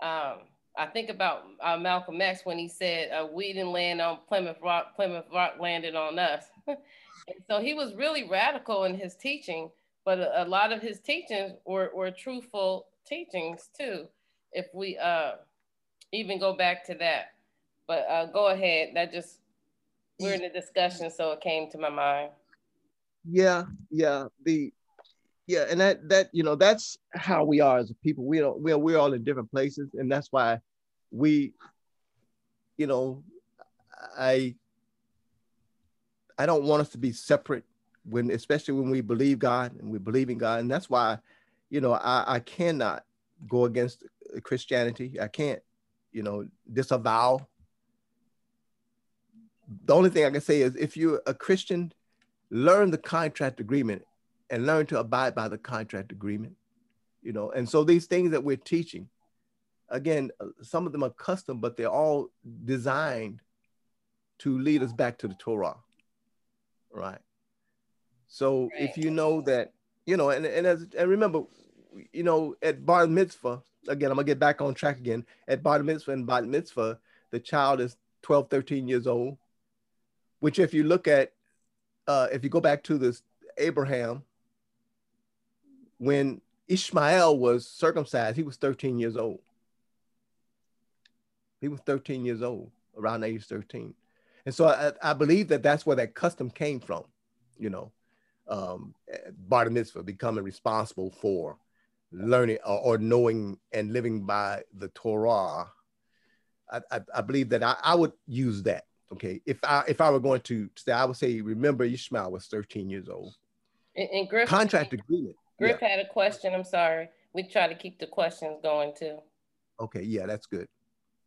um, I think about uh, Malcolm X when he said, uh, "We didn't land on Plymouth Rock. Plymouth Rock landed on us." so he was really radical in his teaching, but a, a lot of his teachings were, were truthful teachings too. If we uh, even go back to that, but uh, go ahead. That just we're in a discussion, so it came to my mind. Yeah, yeah. The yeah and that that you know that's how we are as a people. We don't we're, we're all in different places and that's why we you know i i don't want us to be separate when especially when we believe god and we believe in god. And that's why you know i i cannot go against christianity. I can't you know disavow. The only thing i can say is if you're a christian learn the contract agreement and learn to abide by the contract agreement you know? And so these things that we're teaching again uh, some of them are custom but they're all designed to lead us back to the torah right? So right. if you know that you know and, and as and remember you know at bar mitzvah again i'm gonna get back on track again. At bar mitzvah and bar mitzvah the child is 12 13 years old which if you look at uh, if you go back to this abraham when Ishmael was circumcised, he was 13 years old. He was 13 years old, around age 13. And so I, I believe that that's where that custom came from, you know, um, bar mitzvah, becoming responsible for learning or, or, knowing and living by the Torah. I, I, I believe that I, I, would use that. Okay, if I if I were going to say, I would say, remember Ishmael was 13 years old. And, and Griff, contract agreement. Griff yeah. had a question. I'm sorry. We try to keep the questions going too. Okay, yeah, that's good.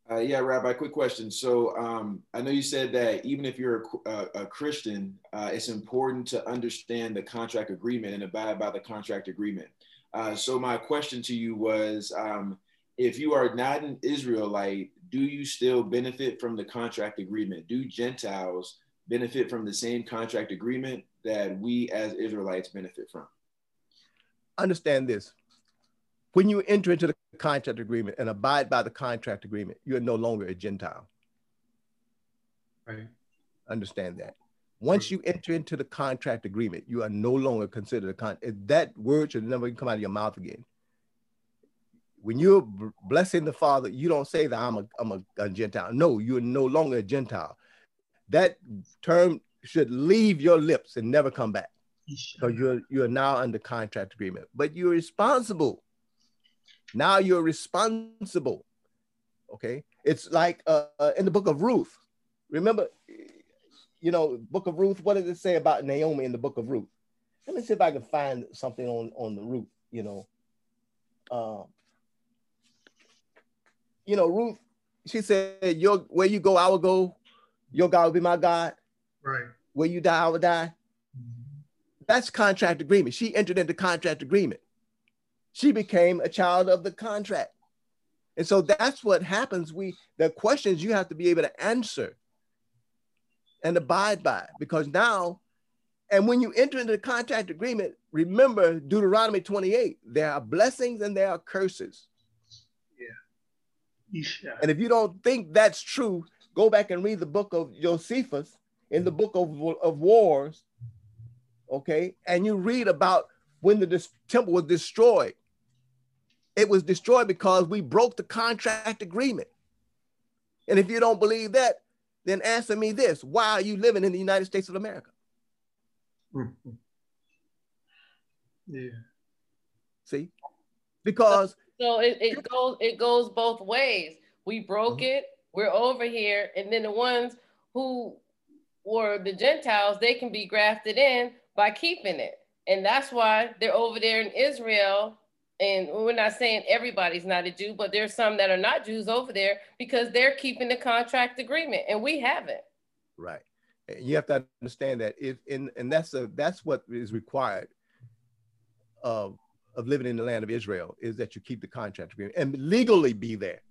Uh, yeah, Rabbi, quick question. So um, I know you said that even if you're a, a, a Christian, uh, it's important to understand the contract agreement and abide by the contract agreement. Uh, so my question to you was, um, if you are not an Israelite, do you still benefit from the contract agreement? Do Gentiles benefit from the same contract agreement that we as Israelites benefit from? Understand this. When you enter into the contract agreement and abide by the contract agreement, you're no longer a Gentile. Right. Understand that. Once you enter into the contract agreement, you are no longer considered a con. That word should never come out of your mouth again. When you're blessing the Father, you don't say that I'm a, I'm a, a Gentile. No, you're no longer a Gentile. That term should leave your lips and never come back. So you're you're now under contract agreement, but you're responsible. Now you're responsible. Okay, it's like uh, uh, in the book of Ruth. Remember, you know, book of Ruth. What does it say about Naomi in the book of Ruth? Let me see if I can find something on on the Ruth. You know, uh, you know, Ruth. She said, "Your where you go, I will go. Your God will be my God. Right. Where you die, I will die." That's contract agreement. She entered into contract agreement. She became a child of the contract. And so that's what happens. We the questions you have to be able to answer and abide by because now, and when you enter into the contract agreement, remember Deuteronomy 28, there are blessings and there are curses. Yeah. And if you don't think that's true, go back and read the book of Josephus in the book of, of wars okay? And you read about when the temple was destroyed. It was destroyed because we broke the contract agreement. And if you don't believe that, then answer me this why are you living in the United States of America? Yeah. See? Because So it, it goes it goes both ways. We broke Mhm. it, we're over here, and then the ones who were the Gentiles, they can be grafted in by keeping it. And that's why they're over there in Israel. And we're not saying everybody's not a Jew, but there's some that are not Jews over there because they're keeping the contract agreement and we haven't. Right. And you have to understand that if in and that's a that's what is required of of living in the land of Israel is that you keep the contract agreement and legally be there.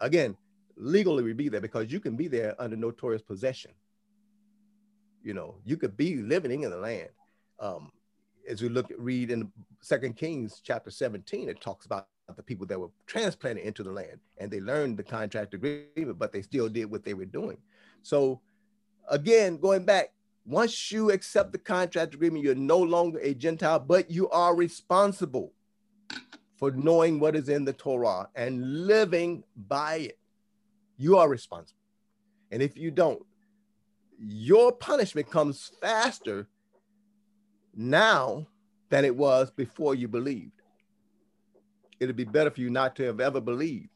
Again, legally be there because you can be there under notorious possession. You know, you could be living in the land. Um, as we look at read in Second Kings chapter 17, it talks about the people that were transplanted into the land and they learned the contract agreement, but they still did what they were doing. So again, going back, once you accept the contract agreement, you're no longer a Gentile, but you are responsible for knowing what is in the Torah and living by it. You are responsible. And if you don't, your punishment comes faster now than it was before you believed. It'd be better for you not to have ever believed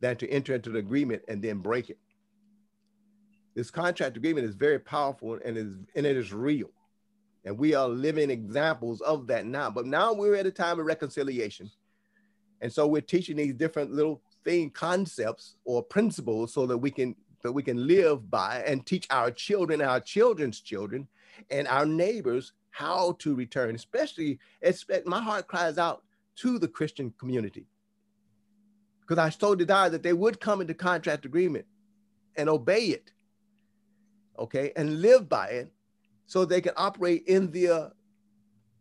than to enter into the agreement and then break it. This contract agreement is very powerful and is and it is real. And we are living examples of that now. But now we're at a time of reconciliation. And so we're teaching these different little thing concepts or principles so that we can that we can live by and teach our children our children's children and our neighbors how to return especially expect my heart cries out to the christian community because i so desire that they would come into contract agreement and obey it okay, and live by it so they can operate in the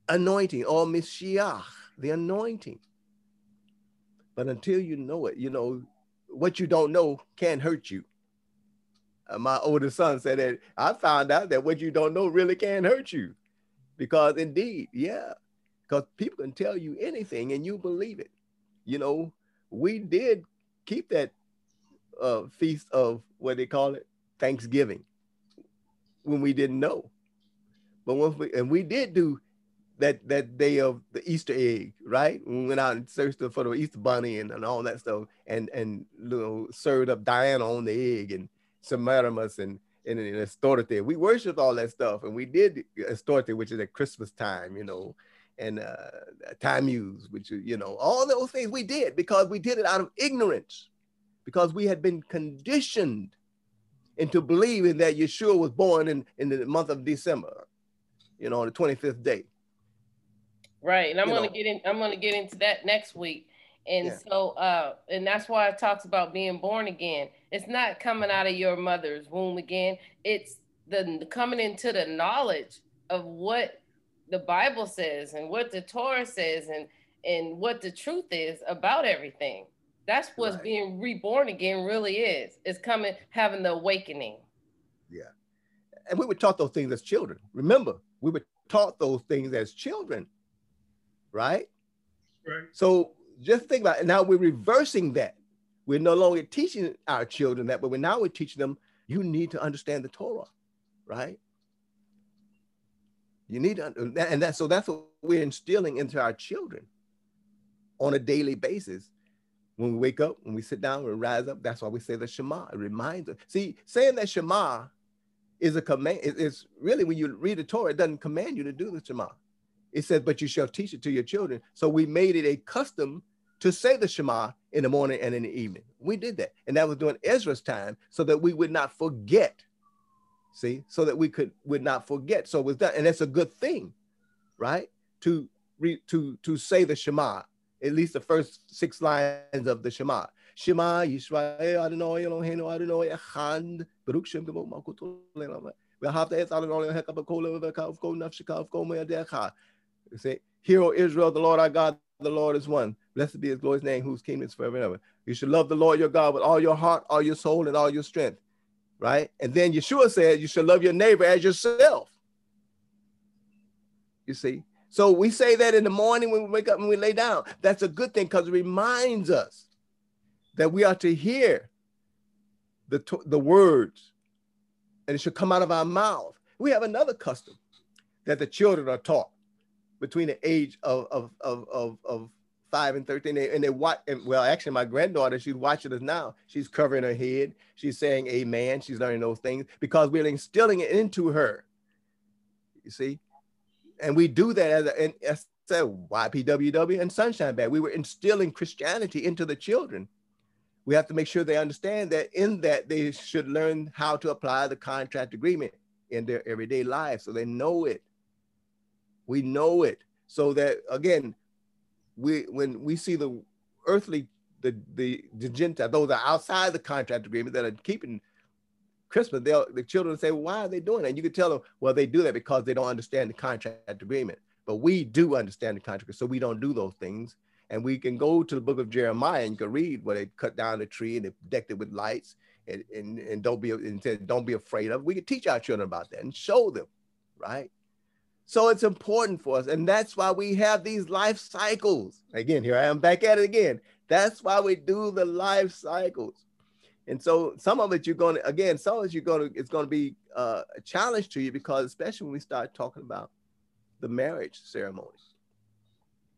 anointing or Mashiach, the anointing. But until you know it, you know, what you don't know can hurt you. Uh, my oldest son said that I found out that what you don't know really can hurt you. Because indeed, yeah, because people can tell you anything and you believe it. You know, we did keep that uh, feast of what they call it, Thanksgiving when we didn't know. But once we and we did do that that day of the Easter egg, right? We went out and searched for the Easter bunny and, and all that stuff, and and you know served up Diana on the egg and Semiramis and and, and Astarte. We worshipped all that stuff, and we did Astarte, which is at Christmas time, you know, and uh, Tammuz, which you know all those things we did because we did it out of ignorance, because we had been conditioned into believing that Yeshua was born in, in the month of December, you know, on the 25th day. Right. And I'm You gonna know. get in, I'm gonna get into that next week. And Yeah. so uh and that's why it talks about being born again. It's not coming out of your mother's womb again. It's the coming into the knowledge of what the Bible says and what the Torah says and and what the truth is about everything. That's what's Right. being reborn again really is. It's coming having the awakening. Yeah. And we were taught those things as children. Remember, we were taught those things as children, right? Right. So just think about it. Now we're reversing that. We're no longer teaching our children that, but we're now we're teaching them you need to understand the Torah, right? You need to, and that so that's what we're instilling into our children on a daily basis. When we wake up, when we sit down, we rise up. That's why we say the Shema. It reminds us. See, saying that Shema is a command. It's really when you read the Torah, it doesn't command you to do the Shema. It says, but you shall teach it to your children. So we made it a custom to say the Shema in the morning and in the evening. We did that. And that was during Ezra's time so that we would not forget. See, so that we could would not forget. So it was done. And that's a good thing, right? To re, to to say the Shema, at least the first six lines of the Shema. Shema Yisrael Adonai Eloheinu Adonai Echad Baruch Shem Kamo Malkuto Le'olam. V'ahavta et Adonai Elohecha b'kol levav v'kol nafsheka v'kol me'adecha. You say, Hear, O Israel, the Lord our God, the Lord is one. Blessed be his glorious name, whose kingdom is forever and ever. You should love the Lord your God with all your heart, all your soul, and all your strength. Right? And then Yeshua said, You should love your neighbor as yourself. You see? So we say that in the morning when we wake up and we lay down. That's a good thing because it reminds us that we are to hear the, the words and it should come out of our mouth. We have another custom that the children are taught between the age of of of of, of five and 13 and they watch and well actually my granddaughter she's watching us now. She's covering her head. She's saying amen. She's learning those things because we're instilling it into her. You see? And we do that as a and as YPWW and Sunshine Band. We were instilling Christianity into the children. We have to make sure they understand that in that they should learn how to apply the contract agreement in their everyday life so they know it we know it so that again we when we see the earthly the the, the those are outside the contract agreement that are keeping Christmas, they'll the children say, why are they doing that? And you can tell them, well, they do that because they don't understand the contract agreement. But we do understand the contract, so we don't do those things. And we can go to the book of Jeremiah and you can read where they cut down the tree and they decked it with lights and, and, and don't be and don't be afraid of it. We can teach our children about that and show them, right? So it's important for us. And that's why we have these life cycles. Again, here I am back at it again. That's why we do the life cycles. And so some of it you're going to, again, some of it you're going to, it's going to be uh, a challenge to you because especially when we start talking about the marriage ceremony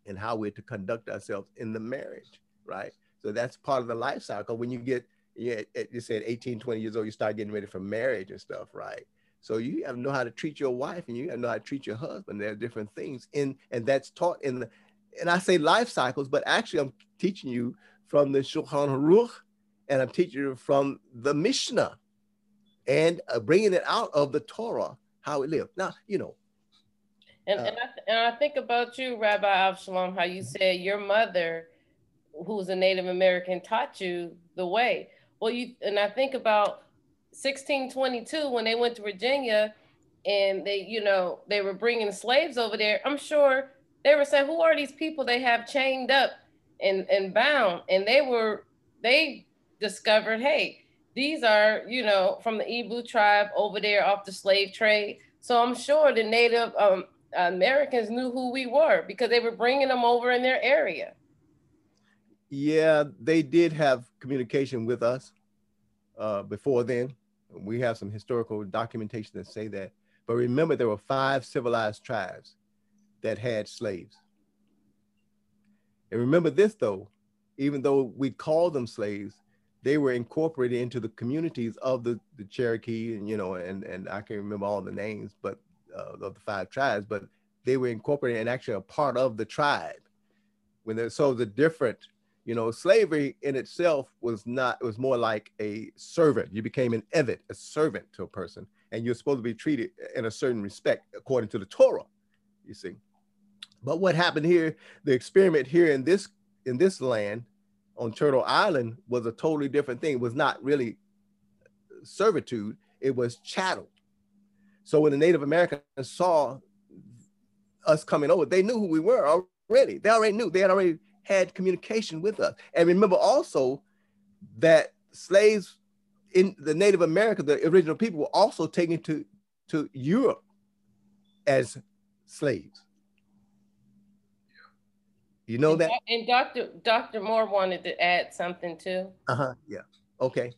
and how we're to conduct ourselves in the marriage, right? So that's part of the life cycle. When you get, yeah, you said 18, 20 years old, you start getting ready for marriage and stuff, right? So you have to know how to treat your wife and you have to know how to treat your husband. There are different things in, and that's taught in the, and I say life cycles, but actually I'm teaching you from the Shulchan Aruch and I'm teaching you from the Mishnah and uh, bringing it out of the Torah, how it lived. Now, you know. And, and, I, and I think about you, Rabbi Avshalom, how you said your mother, who's a Native American, taught you the way. Well, you, and I think about 1622 when they went to Virginia and they, you know, they were bringing slaves over there. I'm sure they were saying, who are these people they have chained up and, and bound? And they were, they discovered, hey, these are, you know, from the Ibo tribe over there off the slave trade. So I'm sure the Native um, Americans knew who we were because they were bringing them over in their area. Yeah, they did have communication with us uh, before then. We have some historical documentation that say that. But remember, there were five civilized tribes that had slaves. And remember this, though, even though we call them slaves, they were incorporated into the communities of the, the Cherokee, and you know, and, and I can't remember all the names, but uh, of the five tribes, but they were incorporated and actually a part of the tribe. When they're so the different you know, slavery in itself was not, it was more like a servant. You became an eved, a servant to a person, and you're supposed to be treated in a certain respect according to the Torah, you see. But what happened here, the experiment here in this in this land on Turtle Island was a totally different thing. It was not really servitude, it was chattel. So when the Native Americans saw us coming over, they knew who we were already. They already knew. They had already had communication with us. And remember also that slaves in the Native America, the original people, were also taken to, to Europe as slaves. You know and, that? And Dr. Dr. Moore wanted to add something too. Uh-huh. Yeah. Okay.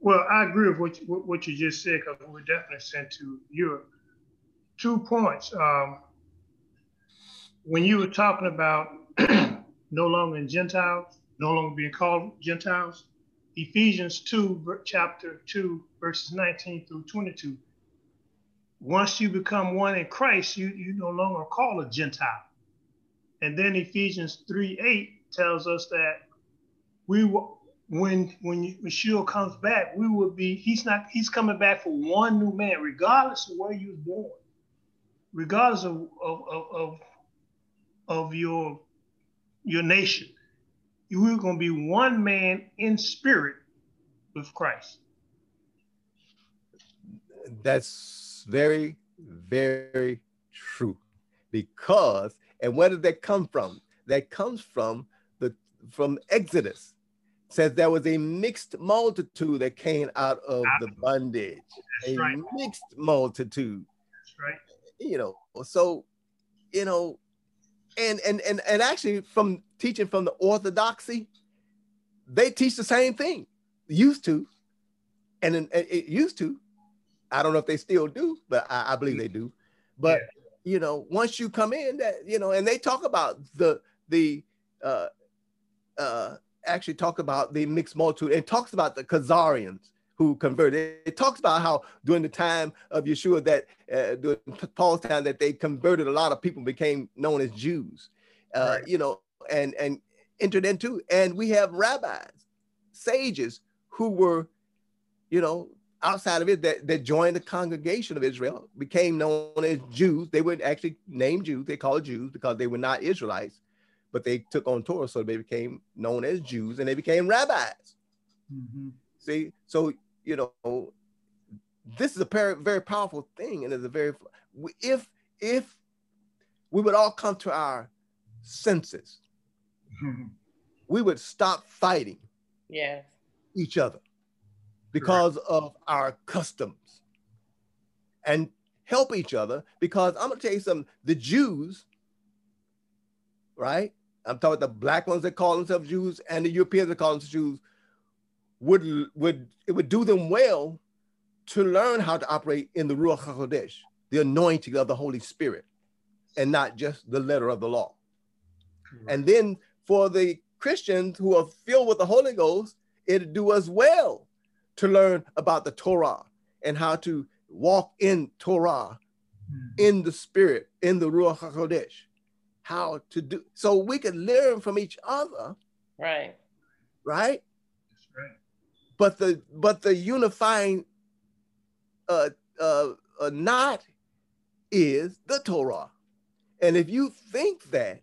Well, I agree with what you, what you just said because we were definitely sent to Europe. Two points. Um, when you were talking about no longer in Gentiles, no longer being called Gentiles, Ephesians 2, chapter 2, verses 19 through 22. Once you become one in Christ, you, you no longer call a Gentile. And then Ephesians 3 8 tells us that we will, when when Yeshua comes back, we will be, he's not, he's coming back for one new man, regardless of where you was born, regardless of, of, of, of of your your nation. You are going to be one man in spirit with Christ. That's very, very true. Because, and where did that come from? That comes from the from Exodus. It says there was a mixed multitude that came out of the bondage. That's a right. mixed multitude. That's right. You know, so you know, and and and and actually from teaching from the orthodoxy, they teach the same thing. Used to, and, and it used to. I don't know if they still do, but I, I believe they do. But you know, once you come in, that you know, and they talk about the the uh, uh, actually talk about the mixed multitude and talks about the Khazarians who converted. It talks about how during the time of Yeshua that uh, during Paul's time that they converted a lot of people became known as Jews, uh, right. you know, and and entered into. And we have rabbis, sages who were, you know, outside of it that, that joined the congregation of Israel, became known as Jews. They weren't actually named Jews. They called Jews because they were not Israelites, but they took on Torah, so they became known as Jews and they became rabbis. Mm-hmm. See, so you know, this is a very, very powerful thing, and it's a very if if we would all come to our senses, mm-hmm. we would stop fighting. Yeah. Each other because Correct. of our customs and help each other because I'm gonna tell you something the Jews, right? I'm talking about the black ones that call themselves Jews and the Europeans that call themselves Jews would would it would do them well to learn how to operate in the Ruach HaKodesh, the anointing of the Holy Spirit, and not just the letter of the law. And then for the Christians who are filled with the Holy Ghost, it'd do us well to learn about the Torah and how to walk in Torah, mm-hmm. in the Spirit, in the Ruach HaKodesh, how to do so we can learn from each other. Right. Right. But the but the unifying uh, uh, uh, knot is the Torah. And if you think that,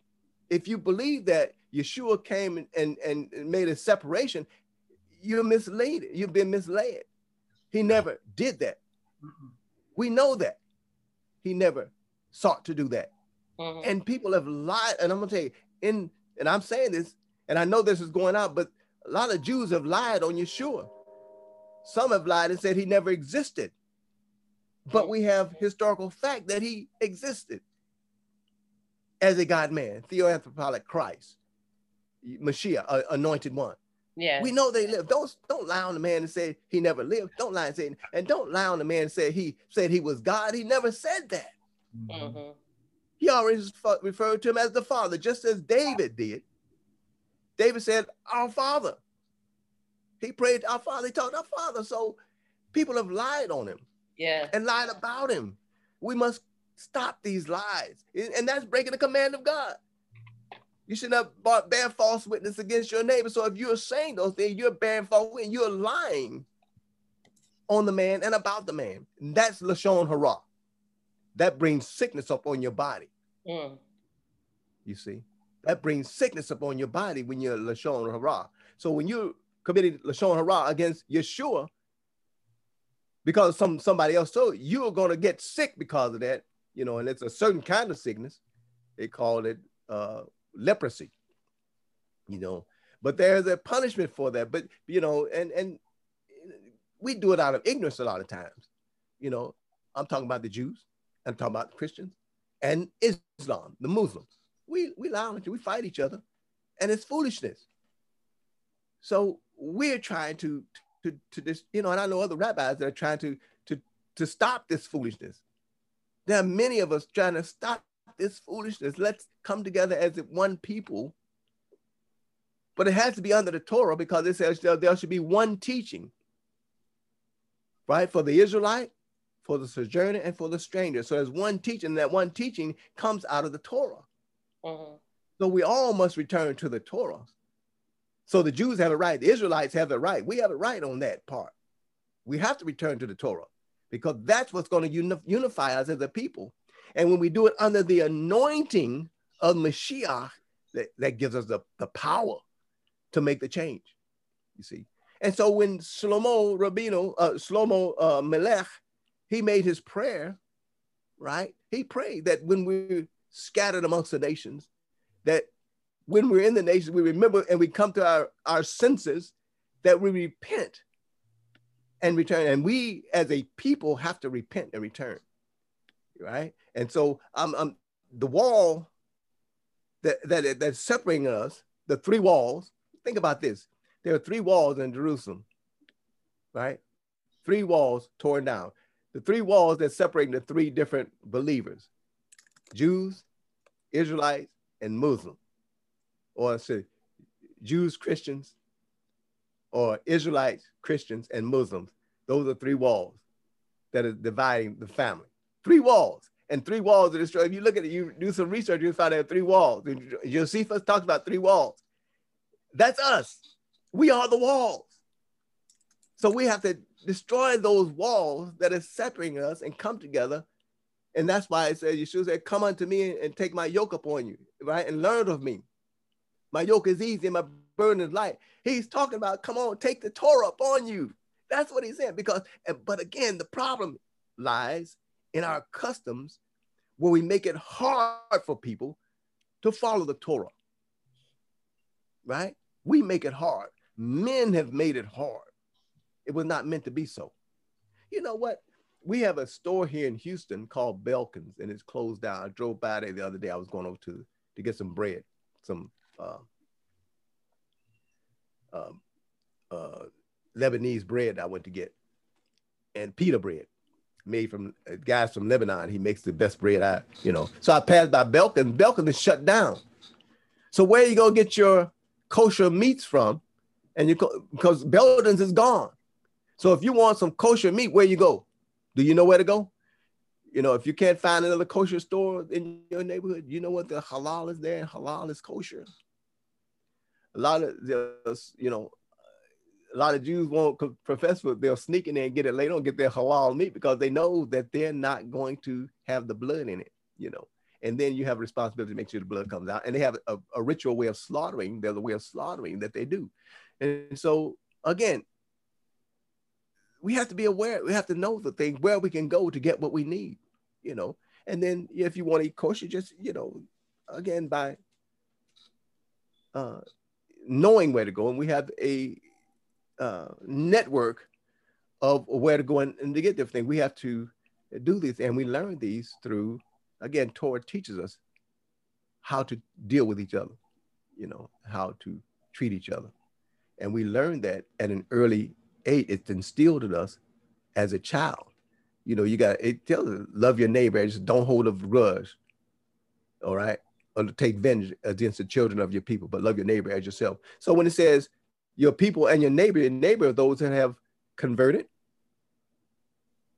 if you believe that Yeshua came and, and, and made a separation, you're misled. You've been misled. He never did that. We know that. He never sought to do that. Mm-hmm. And people have lied. And I'm gonna tell you, in and I'm saying this, and I know this is going out, but a lot of Jews have lied on Yeshua. Some have lied and said he never existed. But we have historical fact that he existed as a God man, theoanthroponic Christ, Mashiach, anointed one. Yeah. We know they live. Don't don't lie on the man and say he never lived. Don't lie and say and don't lie on the man and say he said he was God. He never said that. Mm-hmm. He always referred to him as the Father, just as David did. David said, "Our Father." He prayed, "Our Father." He talked, "Our Father." So people have lied on him. Yeah. And lied about him. We must stop these lies, and that's breaking the command of God. You should not bear false witness against your neighbor. So if you're saying those things, you're bearing false witness. You're lying on the man and about the man. And that's lashon hara. That brings sickness upon your body. Mm. You see, that brings sickness upon your body when you're lashon hara. So when you committed lashon hara against Yeshua, because some somebody else told you, you're to get sick because of that. You know, and it's a certain kind of sickness. They called it uh, leprosy, you know. But there's a punishment for that. But you know, and and we do it out of ignorance a lot of times. You know, I'm talking about the Jews, I'm talking about the Christians and Islam, the Muslims. We we lie on each other, we fight each other, and it's foolishness. So we're trying to to to this, you know, and I know other rabbis that are trying to to to stop this foolishness. There are many of us trying to stop this foolishness. Let's come together as one people. But it has to be under the Torah because it says there should be one teaching, right? For the Israelite, for the sojourner, and for the stranger. So there's one teaching. That one teaching comes out of the Torah. Uh-huh. So we all must return to the Torah. So the Jews have a right, the Israelites have a right. We have a right on that part. We have to return to the Torah because that's what's going to unify us as a people. And when we do it under the anointing of Mashiach, that, that gives us the, the power to make the change, you see. And so when Shlomo Rabino, uh, Shlomo uh, Melech, he made his prayer, right? He prayed that when we're scattered amongst the nations, that when we're in the nations, we remember and we come to our, our senses that we repent and return. And we as a people have to repent and return, right? And so I'm, I'm the wall that, that that's separating us, the three walls. Think about this. There are three walls in Jerusalem, right? Three walls torn down. The three walls that separate the three different believers. Jews, Israelites, and Muslims, or say Jews, Christians, or Israelites, Christians, and Muslims. Those are three walls that are dividing the family. Three walls. And three walls are destroyed. If you look at it, you do some research, you'll find are three walls. Josephus talks about three walls. That's us. We are the walls. So we have to destroy those walls that are separating us and come together. And that's why it says, Yeshua said, Come unto me and take my yoke upon you, right? And learn of me. My yoke is easy and my burden is light. He's talking about, come on, take the Torah upon you. That's what he said. Because, but again, the problem lies in our customs where we make it hard for people to follow the Torah. Right? We make it hard. Men have made it hard. It was not meant to be so. You know what? We have a store here in Houston called Belkins, and it's closed down. I drove by there the other day. I was going over to to get some bread, some uh, uh, uh, Lebanese bread I went to get, and pita bread made from uh, guys from Lebanon. He makes the best bread I, you know. So I passed by Belkin. Belkins is shut down. So where you gonna get your kosher meats from? And you because Belkins is gone. So if you want some kosher meat, where you go? Do you know where to go? You know, if you can't find another kosher store in your neighborhood, you know what the halal is there. and Halal is kosher. A lot of the you know, a lot of Jews won't profess but they'll sneak in there and get it. They don't get their halal meat because they know that they're not going to have the blood in it, you know. And then you have a responsibility to make sure the blood comes out. And they have a, a ritual way of slaughtering. There's a way of slaughtering that they do. And so again, we have to be aware. We have to know the thing where we can go to get what we need, you know. And then if you want to eat kosher, just you know, again by uh, knowing where to go. And we have a uh, network of where to go and, and to get different things. We have to do these, and we learn these through again. Torah teaches us how to deal with each other, you know, how to treat each other, and we learn that at an early eight, it's instilled in us as a child. You know, you got it tells us love your neighbor, just don't hold a grudge. All right. Or take vengeance against the children of your people, but love your neighbor as yourself. So when it says your people and your neighbor, your neighbor are those that have converted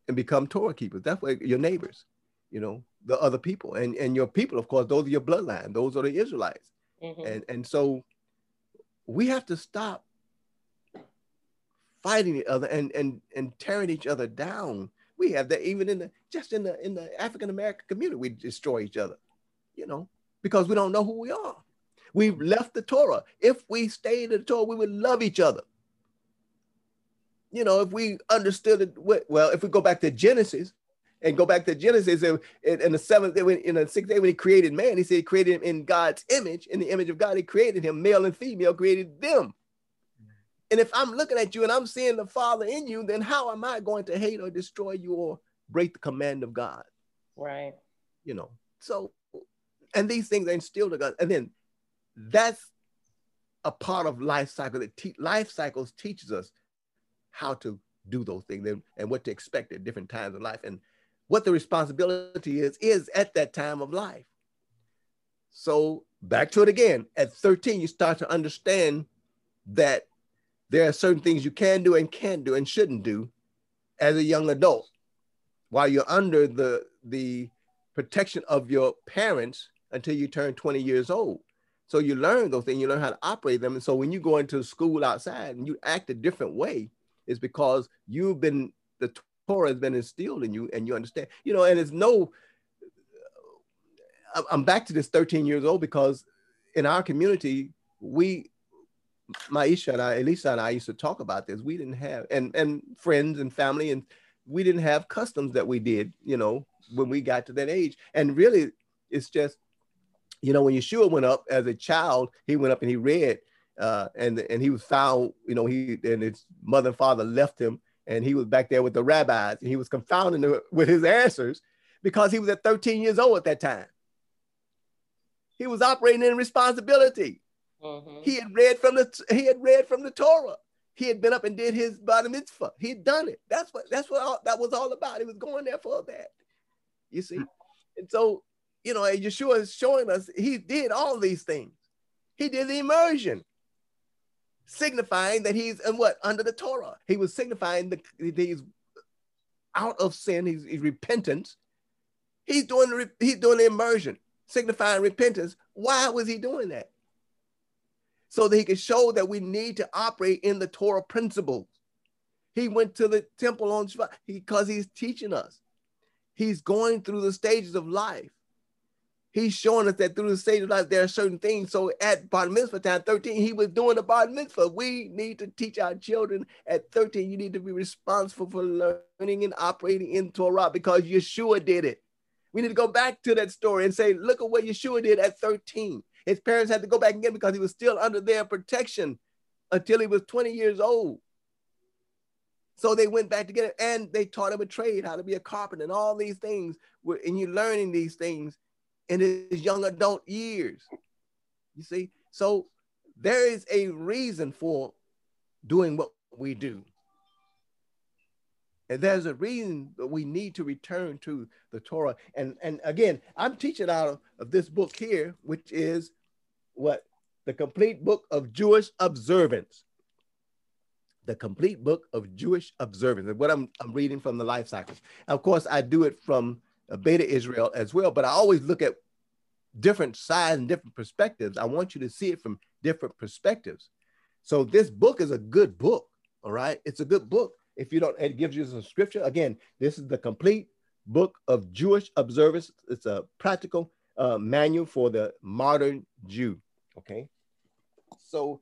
and become Torah keepers. That's what your neighbors, you know, the other people. And and your people, of course, those are your bloodline, those are the Israelites. Mm-hmm. And and so we have to stop fighting each other and and and tearing each other down. We have that even in the just in the in the African American community, we destroy each other, you know, because we don't know who we are. We've left the Torah. If we stayed in the Torah, we would love each other. You know, if we understood it, well, if we go back to Genesis and go back to Genesis in, in the seventh day, in the sixth day when he created man, he said he created him in God's image, in the image of God, he created him, male and female, created them. And if I'm looking at you and I'm seeing the Father in you, then how am I going to hate or destroy you or break the command of God? Right. You know, so, and these things are instilled in God. And then that's a part of life cycle that te- life cycles teaches us how to do those things and, and what to expect at different times of life and what the responsibility is is at that time of life so back to it again at 13 you start to understand that there are certain things you can do and can't do and shouldn't do as a young adult while you're under the the protection of your parents until you turn 20 years old so you learn those things, you learn how to operate them. And so when you go into school outside and you act a different way, it's because you've been, the Torah has been instilled in you and you understand, you know, and it's no, I'm back to this 13 years old because in our community, we, Maisha and I, Elisa and I used to talk about this. We didn't have, and, and friends and family, and we didn't have customs that we did, you know, when we got to that age. And really, it's just you know, when Yeshua went up as a child, he went up and he read, uh, and and he was found, you know, he and his mother and father left him, and he was back there with the rabbis, and he was confounded with his answers because he was at 13 years old at that time. He was operating in responsibility. Mm-hmm. He had read from the he had read from the Torah. He had been up and did his bar mitzvah. He had done it. That's what that's what all, that was all about. He was going there for that. You see, and so you know, Yeshua is showing us he did all these things. He did the immersion, signifying that he's in what under the Torah. He was signifying that he's out of sin. He's, he's repentance. He's doing he's doing the immersion, signifying repentance. Why was he doing that? So that he could show that we need to operate in the Torah principles. He went to the temple on Shabbat because he's teaching us. He's going through the stages of life. He's showing us that through the stage of life, there are certain things. So at bar mitzvah time, 13, he was doing the bar mitzvah. We need to teach our children at 13. You need to be responsible for learning and operating in Torah because Yeshua did it. We need to go back to that story and say, look at what Yeshua did at 13. His parents had to go back again because he was still under their protection until he was 20 years old. So they went back together and they taught him a trade, how to be a carpenter and all these things. And you're learning these things in his young adult years. You see? So there is a reason for doing what we do. And there's a reason that we need to return to the Torah. And, and again, I'm teaching out of, of this book here, which is what? The complete book of Jewish observance. The complete book of Jewish observance. What I'm, I'm reading from the life cycles. Of course, I do it from a Beta Israel as well, but I always look at different sides and different perspectives. I want you to see it from different perspectives. So this book is a good book. All right. It's a good book. If you don't, it gives you some scripture. Again, this is the complete book of Jewish observance. It's a practical uh, manual for the modern Jew. Okay. So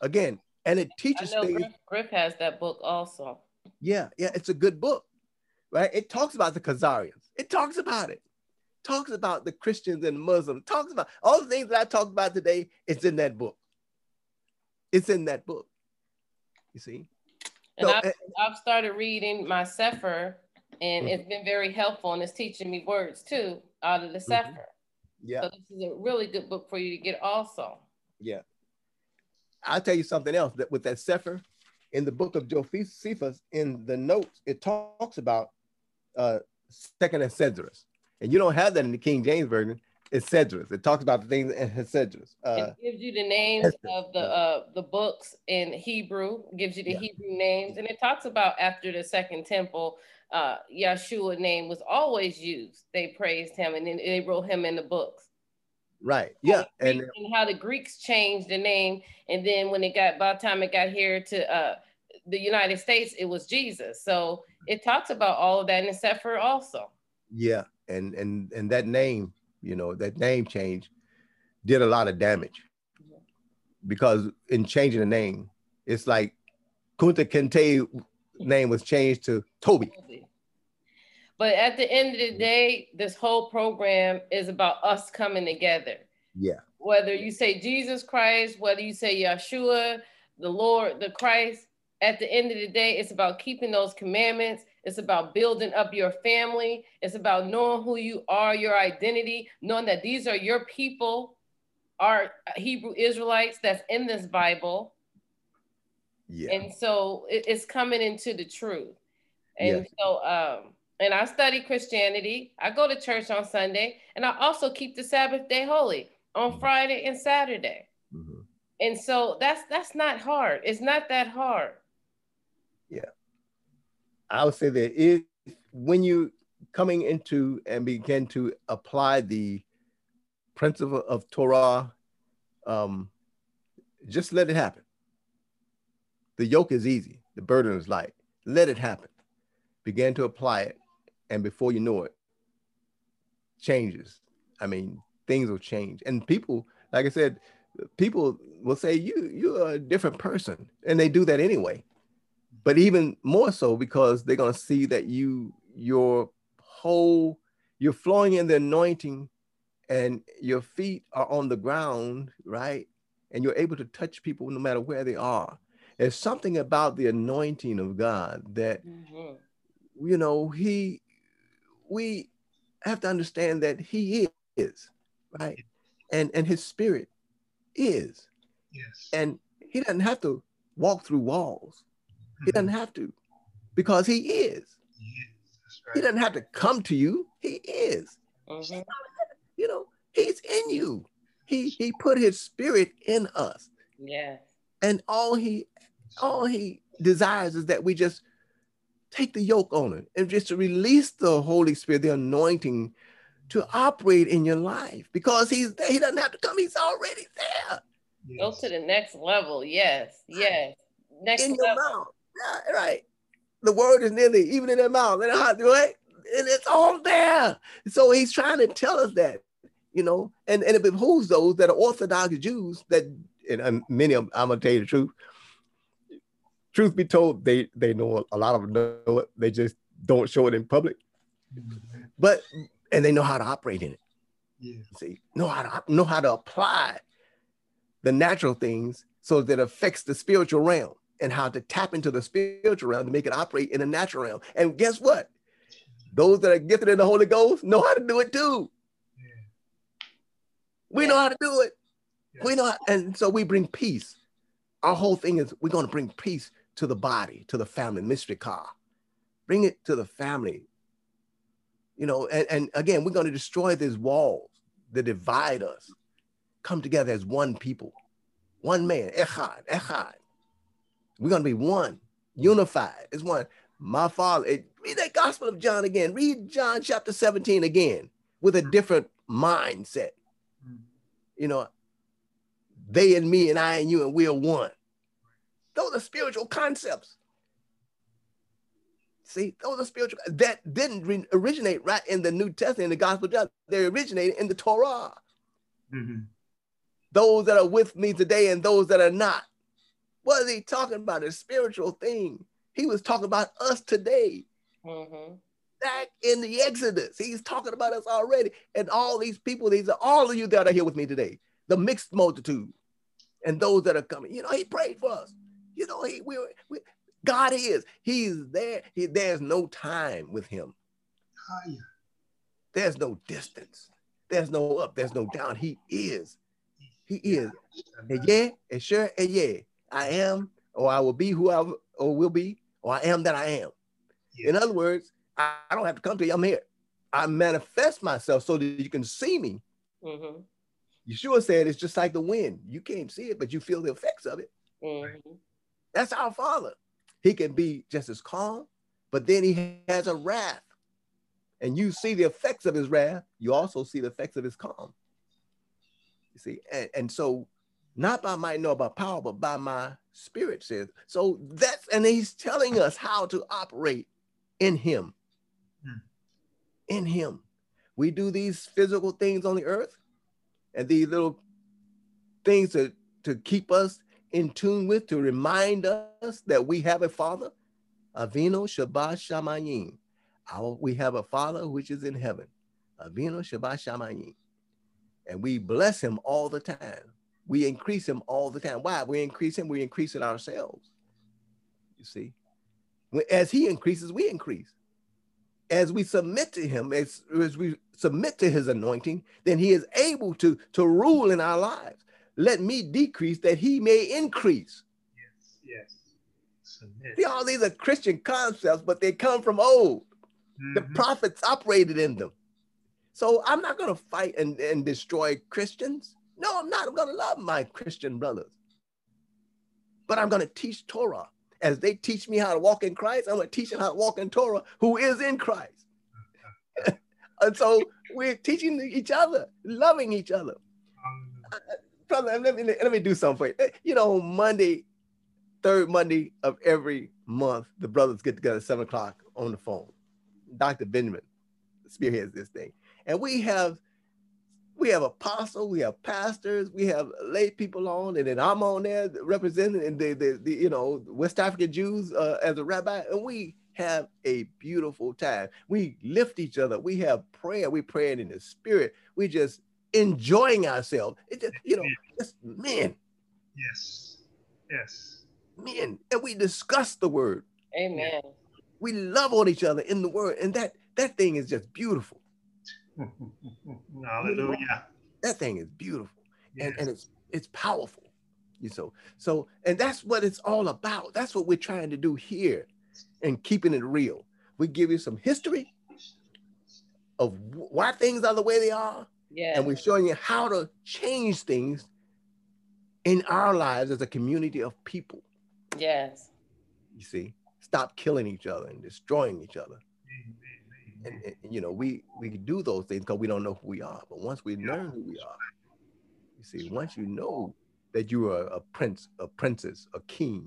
again, and it teaches know Griff, Griff has that book also. Yeah, yeah, it's a good book, right? It talks about the Khazarians. It talks about it talks about the Christians and Muslims, talks about all the things that I talked about today. It's in that book. It's in that book. You see? And so, I've, uh, I've, started reading my Sefer, and mm-hmm. it's been very helpful, and it's teaching me words too out of the mm-hmm. Sefer. Mm-hmm. Yeah. So this is a really good book for you to get also. Yeah. I'll tell you something else that with that Sefer, in the book of Josephus, in the notes, it talks about uh, second Esdras and you don't have that in the King James version. It's Esdras. It talks about the things in Esdras. Uh, it gives you the names of the uh, the books in Hebrew. Gives you the yeah. Hebrew names, and it talks about after the Second Temple, uh, Yeshua name was always used. They praised him, and then they wrote him in the books. Right. Yeah. And, and, how the Greeks changed the name, and then when it got by the time it got here to uh, the United States, it was Jesus. So it talks about all of that in the Sefer also. Yeah, and and and that name, you know, that name change did a lot of damage because in changing the name, it's like Kunta Kinte name was changed to Toby. But at the end of the day, this whole program is about us coming together. Yeah. Whether you say Jesus Christ, whether you say Yeshua, the Lord, the Christ, at the end of the day, it's about keeping those commandments it's about building up your family. It's about knowing who you are, your identity, knowing that these are your people, are Hebrew Israelites that's in this Bible. Yeah. And so it, it's coming into the truth. And yeah. so, um, and I study Christianity. I go to church on Sunday, and I also keep the Sabbath day holy on mm-hmm. Friday and Saturday. Mm-hmm. And so that's that's not hard. It's not that hard. Yeah. I would say that if when you coming into and begin to apply the principle of Torah, um, just let it happen. The yoke is easy, the burden is light. Let it happen. Begin to apply it, and before you know it, changes. I mean, things will change, and people, like I said, people will say you you're a different person, and they do that anyway. But even more so because they're going to see that you your whole you're flowing in the anointing and your feet are on the ground right? And you're able to touch people no matter where they are. There's something about the anointing of god that mm-hmm. you know he we have to understand that he is right and and his spirit is yes and he doesn't have to walk through walls he doesn't have to because he is. He, is. Right. he doesn't have to come to you. He is. Mm-hmm. He's in you. He he put his spirit in us. Yeah. And all he all he desires is that we just take the yoke on it and just to release the Holy Spirit, the anointing to operate in your life because he's there. He doesn't have to come, he's already there. Go to the next level. Yes. Yes. Next in level. your mouth. Yeah, right. The word is nearly even in their mouth. And it? And it's all there. So he's trying to tell us that, you know, and, and it behooves those that are Orthodox Jews that, and, and many of them, I'm gonna tell you the truth. Truth be told, they they know a lot of them know it. They just don't show it in public. But and they know how to operate in it. Yeah. See, know how to know how to apply the natural things so that it affects the spiritual realm and how to tap into the spiritual realm to make it operate in the natural realm. And guess what? Those that are gifted in the Holy Ghost know how to do it too. We know how to do it. We know, how- and so we bring peace. Our whole thing is we're going to bring peace to the body, to the family, mystery car. Bring it to the family. You know, and, and again, we're going to destroy these walls that divide us. Come together as one people, one man, echad, echad. We're going to be one, unified as one. My father, it, read that Gospel of John again. Read John chapter 17 again with a different mindset. Mm-hmm. You know, they and me and I and you and we're one. Those are spiritual concepts. See, those are spiritual that didn't re- originate right in the New Testament, in the Gospel of John. They originated in the Torah. Mhm. Those that are with me today and those that are not. What is he talking about? A spiritual thing. He was talking about us today. Mm-hmm. Back in the Exodus, he's talking about us already. And all these people, these are all of you that are here with me today, the mixed multitude, and those that are coming. You know, he prayed for us. You know, he we, we God is. He's there. He, there's no time with him. Higher. There's no distance. There's no up. There's no down. He is. He is. And yeah, and sure, and yeah, I am, or I will be who I or will be, or I am that I am. In other words, I, I don't have to come to you. I'm here. I manifest myself so that you can see me. Mm-hmm. Yeshua said it's just like the wind. You can't see it, but you feel the effects of it. Mm-hmm. That's our Father. He can be just as calm, but then he has a wrath. And you see the effects of his wrath, you also see the effects of his calm. You see, and, and so not by might nor by power, but by my spirit says. So that's and he's telling us how to operate in him. Hmm. In him. We do these physical things on the earth and these little things to, to keep us in tune with, to remind us that we have a father. Avinu Shabbat Shamayim. Our, we have a father which is in heaven. Avinu Shabbat Shamayim. And we bless him all the time. We increase him all the time. Why? We increase him, we increase it ourselves. You see? As he increases, we increase. As we submit to him, as, as we submit to his anointing, then he is able to, to rule in our lives. Let me decrease that he may increase. Yes. Yes. Submit. See, all these are Christian concepts, but they come from old. The Mhm. prophets operated in them. So I'm not going to fight and, and destroy Christians. No, I'm not. I'm going to love my Christian brothers. But I'm going to teach Torah. As they teach me how to walk in Christ, I'm going to teach them how to walk in Torah, who is in Christ. and so we're teaching each other, loving each other. Hallelujah. Brother, let me, let me do something for you. Eh, You know, Monday, third Monday of every month, the brothers get together at seven o'clock on the phone. Dr. Benjamin spearheads this thing. And we have we have apostle, we have pastors, we have lay people on, and then I'm on there representing the, the, the you know West African Jews uh, as a rabbi, and we have a beautiful time. We lift each other. We have prayer. We praying in the spirit. We just enjoying ourselves. It just, you know, just men, Yes. Yes. men, and we discuss the word. Amen. We love on each other in the word, and that that thing is just beautiful. Hallelujah. That thing is beautiful. and, Yes. and it's it's powerful. You so so and that's what it's all about. That's what we're trying to do here and keeping it real. We give you some history of why things are the way they are, Yeah. and we're showing you how to change things in our lives as a community of people. yes. You see, stop killing each other and destroying each other. And, and, you know, we we do those things because we don't know who we are. But once we learn who we are, you see, once you know that you are a prince, a princess, a king,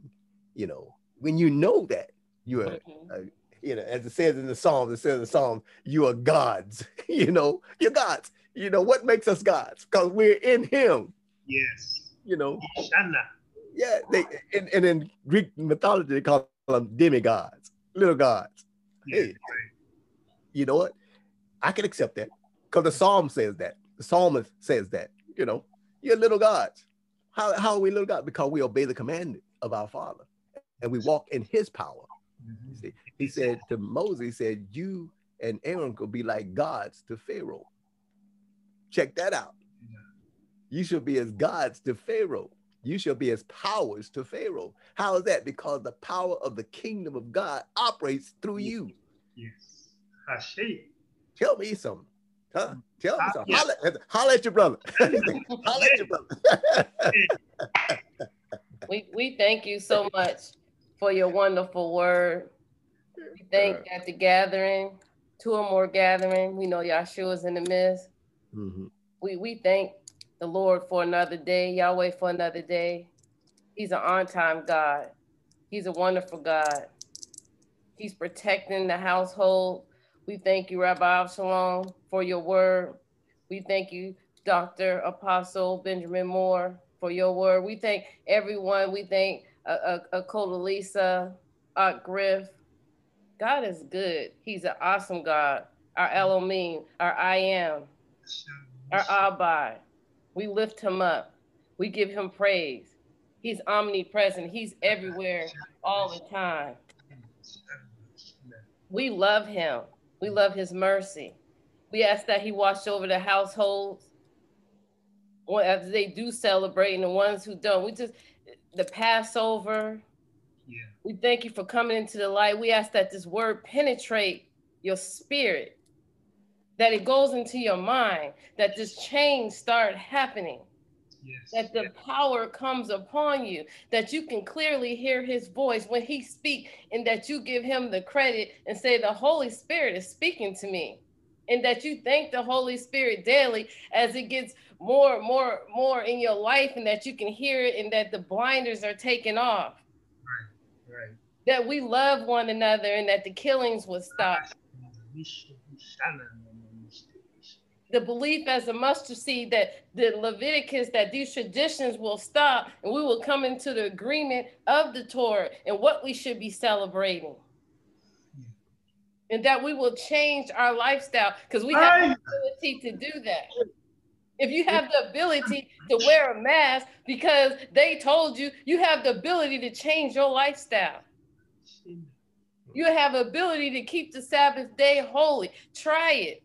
you know, when you know that you are Mhm. You know, as it says in the Psalms, it says in the Psalms, you are gods. you know, you're gods. You know, what makes us gods? Because we're in him, Yes. you know. Shana. Yeah, they and, and in Greek mythology, they call them demigods, little gods. Hey. You know what? I can accept that. Because the Psalm says that. The psalmist says that, you know, you're little gods. How, how are we little gods? Because we obey the commandment of our Father and we walk in his power. Mhm. See, he said to Moses, he said, You and Aaron could be like gods to Pharaoh. Check that out. You shall be as gods to Pharaoh. You shall be as powers to Pharaoh. How is that? Because the power of the kingdom of God operates through you. Yes. Hashay. Tell me something. Huh? Tell me Ah, something. yeah. Holla, holla at your brother. holla at your brother. We we thank you so much for your wonderful word. We thank at the gathering, two or more gathering. We know Yahshua's in the midst. Mhm. We we thank the Lord for another day, Yahweh for another day. He's an on-time God. He's a wonderful God. He's protecting the household. We thank you, Rabbi Shalom, for your word. We thank you, Dr. Apostle Benjamin Moore, for your word. We thank everyone. We thank uh, uh, Lisa, Art Griff. God is good. He's an awesome God. Our Elohim, our I am, our Abba. We lift him up. We give him praise. He's omnipresent. He's everywhere all the time. We love him. We love his mercy. We ask that he watch over the households as they do celebrate and the ones who don't. We just, the Passover. We thank you for coming into the light. We ask that this word penetrate your spirit, that it goes into your mind, that this change start happening, Yes. that the power comes upon you, that you can clearly hear his voice when he speak, and that you give him the credit and say, the Holy Spirit is speaking to me. And that you thank the Holy Spirit daily as it gets more, more, more in your life, and that you can hear it, and that the blinders are taken off Right. that we love one another and that the killings would stop. The belief as a mustard seed that the Leviticus, that these traditions will stop and we will come into the agreement of the Torah and what we should be celebrating. And that we will change our lifestyle because we have the ability to do that. If you have the ability to wear a mask because they told you, you have the ability to change your lifestyle. You have ability to keep the Sabbath day holy. Try it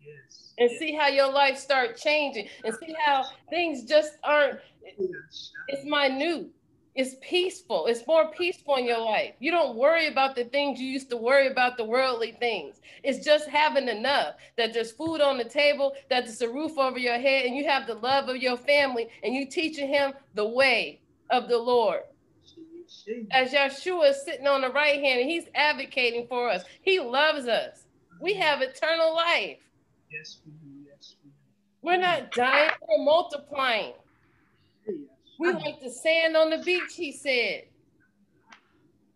Yes. and see how your life start changing and see how things just aren't it's minute. It's peaceful. It's more peaceful in your life. You don't worry about the things you used to worry about, the worldly things. It's just having enough that there's food on the table, that there's a roof over your head, and you have the love of your family, and you teaching him the way of the Lord. As Yeshua is sitting on the right hand and he's advocating for us, he loves us. We have eternal life. Yes, we do. Yes, we do. We're not dying, we're multiplying. We like the sand on the beach, he said.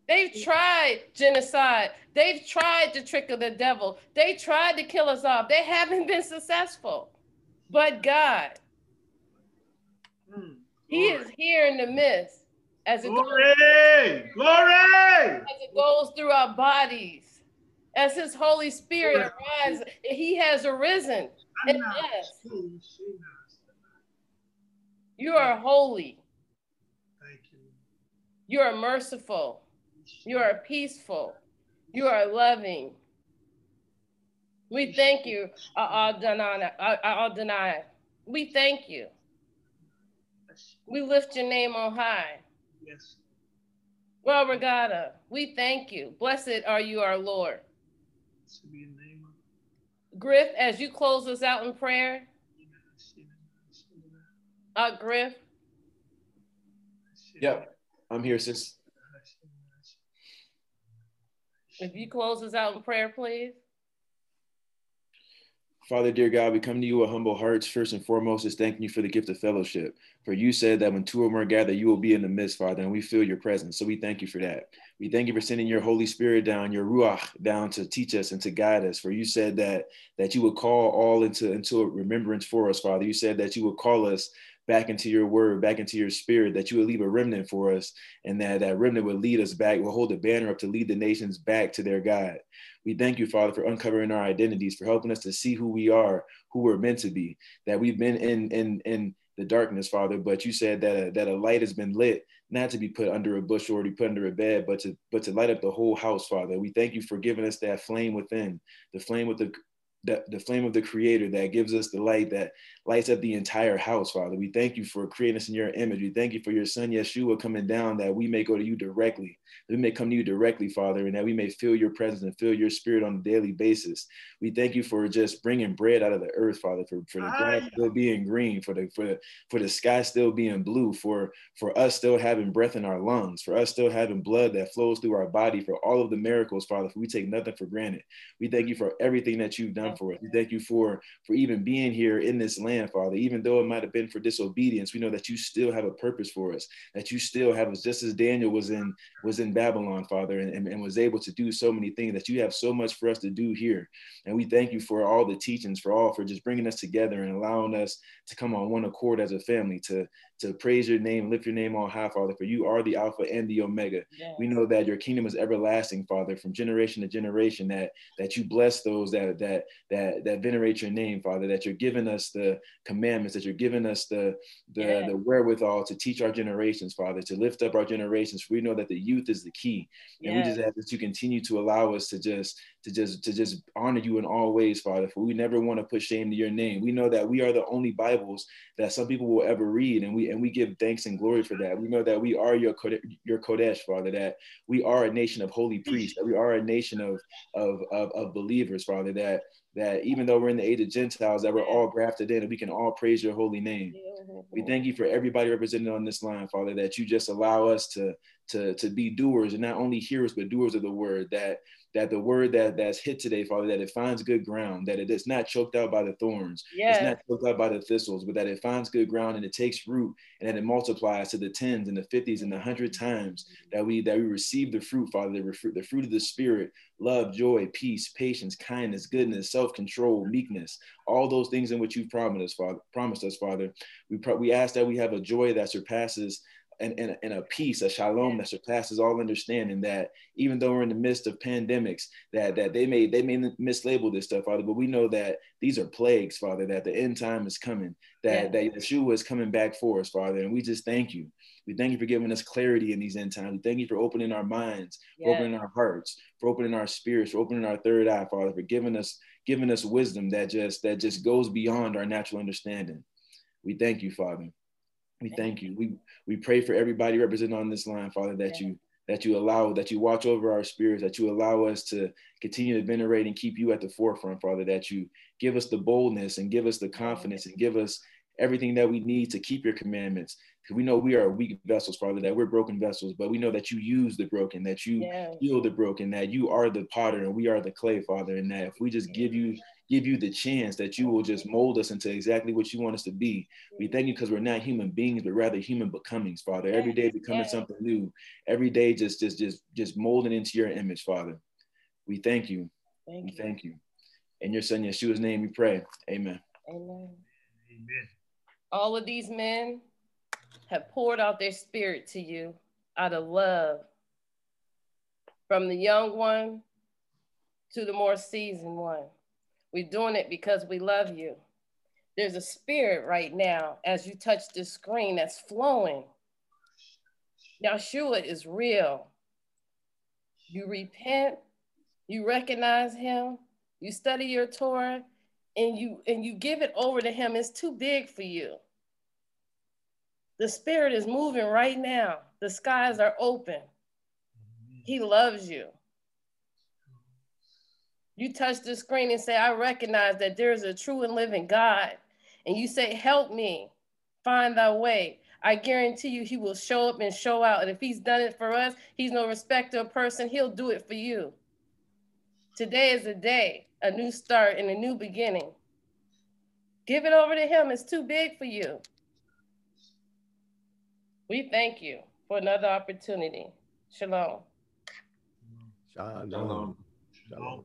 They've tried genocide. They've tried the trick of the devil. They tried to kill us off. They haven't been successful. But God, Mm. He is here in the midst as it, goes, Glory! Glory! as it goes through our bodies. As His Holy Spirit arises, He has arisen in us. You are holy. Thank you. You are merciful. You are peaceful. You are loving. We thank you, Adonai. We thank you. We lift your name on high. Yes. Well, Regata, we thank you. Blessed are you, our Lord. To be in the name of Griff, as you close us out in prayer, Uh, Griff. Yep, I'm here, sis. If you close us out in prayer, please. Father, dear God, we come to you with humble hearts. First and foremost, is thanking you for the gift of fellowship. For you said that when two or more gather, you will be in the midst, Father, and we feel your presence. So we thank you for that. We thank you for sending your Holy Spirit down, your Ruach down to teach us and to guide us. For you said that that you would call all into, into remembrance for us, Father. You said that you would call us back into your word, back into your spirit, that you would leave a remnant for us, and that that remnant would lead us back, will hold the banner up to lead the nations back to their God. We thank you, Father, for uncovering our identities, for helping us to see who we are, who we're meant to be, that we've been in in in the darkness, Father, but you said that a, that a light has been lit, not to be put under a bush or to be put under a bed, but to but to light up the whole house, Father. We thank you for giving us that flame within, the flame with the the, the flame of the creator that gives us the light that lights up the entire house, Father. We thank you for creating us in your image. We thank you for your son, Yeshua, coming down that we may go to you directly, that we may come to you directly, Father, and that we may feel your presence and feel your spirit on a daily basis. We thank you for just bringing bread out of the earth, Father, for, for the grass still being green, for the, for, the, for the sky still being blue, for, for us still having breath in our lungs, for us still having blood that flows through our body, for all of the miracles, Father, for we take nothing for granted. We thank you for everything that you've done for us. We thank you for, for even being here in this land, Father. Even though it might have been for disobedience, we know that you still have a purpose for us, that you still have us, just as Daniel was in was in Babylon, Father, and, and, and was able to do so many things, that you have so much for us to do here. And we thank you for all the teachings, for all, for just bringing us together and allowing us to come on one accord as a family, to, to praise your name, lift your name on high, Father, for you are the Alpha and the Omega. Yeah. We know that your kingdom is everlasting, Father, from generation to generation, that that you bless those that that that that venerate your name, Father, that you're giving us the commandments, that you're giving us the the, yeah. the wherewithal to teach our generations, Father, to lift up our generations. For we know that the youth is the key. And yeah. we just ask that you continue to allow us to just to just to just honor you in all ways, Father. For we never want to put shame to your name. We know that we are the only Bibles that some people will ever read, and we and we give thanks and glory for that. We know that we are your your Kodesh, Father. That we are a nation of holy priests. That we are a nation of of of, of believers, Father. That that even though we're in the age of Gentiles, that we're all grafted in and we can all praise your holy name. We thank you for everybody represented on this line, Father, that you just allow us to, to, to be doers and not only hearers, but doers of the word, that that the word that that's hit today, Father, that it finds good ground, that it is not choked out by the thorns, yes. it's not choked out by the thistles, but that it finds good ground and it takes root and that it multiplies to the tens and the fifties and the hundred times that we that we receive the fruit, Father, the, fruit, the fruit of the Spirit, love, joy, peace, patience, kindness, goodness, self-control, meekness, all those things in which you've promised us, Father. Promised us, Father. We pro- we ask that we have a joy that surpasses and, and, and a peace, a shalom that surpasses all understanding. That even though we're in the midst of pandemics, that that they may they may mislabel this stuff, Father, but we know that these are plagues, Father. That the end time is coming. That yeah. that Yeshua is coming back for us, Father, and we just thank you. We thank you for giving us clarity in these end times. We thank you for opening our minds, yeah. for opening our hearts, for opening our spirits, for opening our third eye, Father, for giving us giving us wisdom that just that just goes beyond our natural understanding. We thank you, Father. We thank you. We we pray for everybody represented on this line, Father, that you that you allow, that you watch over our spirits, that you allow us to continue to venerate and keep you at the forefront, Father, that you give us the boldness and give us the confidence and give us everything that we need to keep your commandments. Because we know we are weak vessels, Father, that we're broken vessels, but we know that you use the broken, that you heal the broken, that you are the potter and we are the clay, Father. And that if we just give you give you the chance that you will just mold us into exactly what you want us to be. We mm-hmm. thank you because we're not human beings, but rather human becomings, Father. Every day becoming something new. Every day just just just just molding into your image, Father. We thank you. Thank we you. thank you. In your son Yeshua's name we pray. Amen. Amen. Amen. All of these men have poured out their spirit to you out of love. From the young one to the more seasoned one. We're doing it because we love you. There's a spirit right now as you touch the screen that's flowing. Yeshua is real. You repent, you recognize him, you study your Torah, and you and you give it over to him. It's too big for you. The spirit is moving right now. The skies are open. He loves you you touch the screen and say, I recognize that there is a true and living God, and you say, Help me find thy way, I guarantee you he will show up and show out. And if he's done it for us, he's no respecter of person, he'll do it for you. Today is a day, a new start and a new beginning. Give it over to him. It's too big for you. We thank you for another opportunity. Shalom. Shalom. Shalom. Shalom.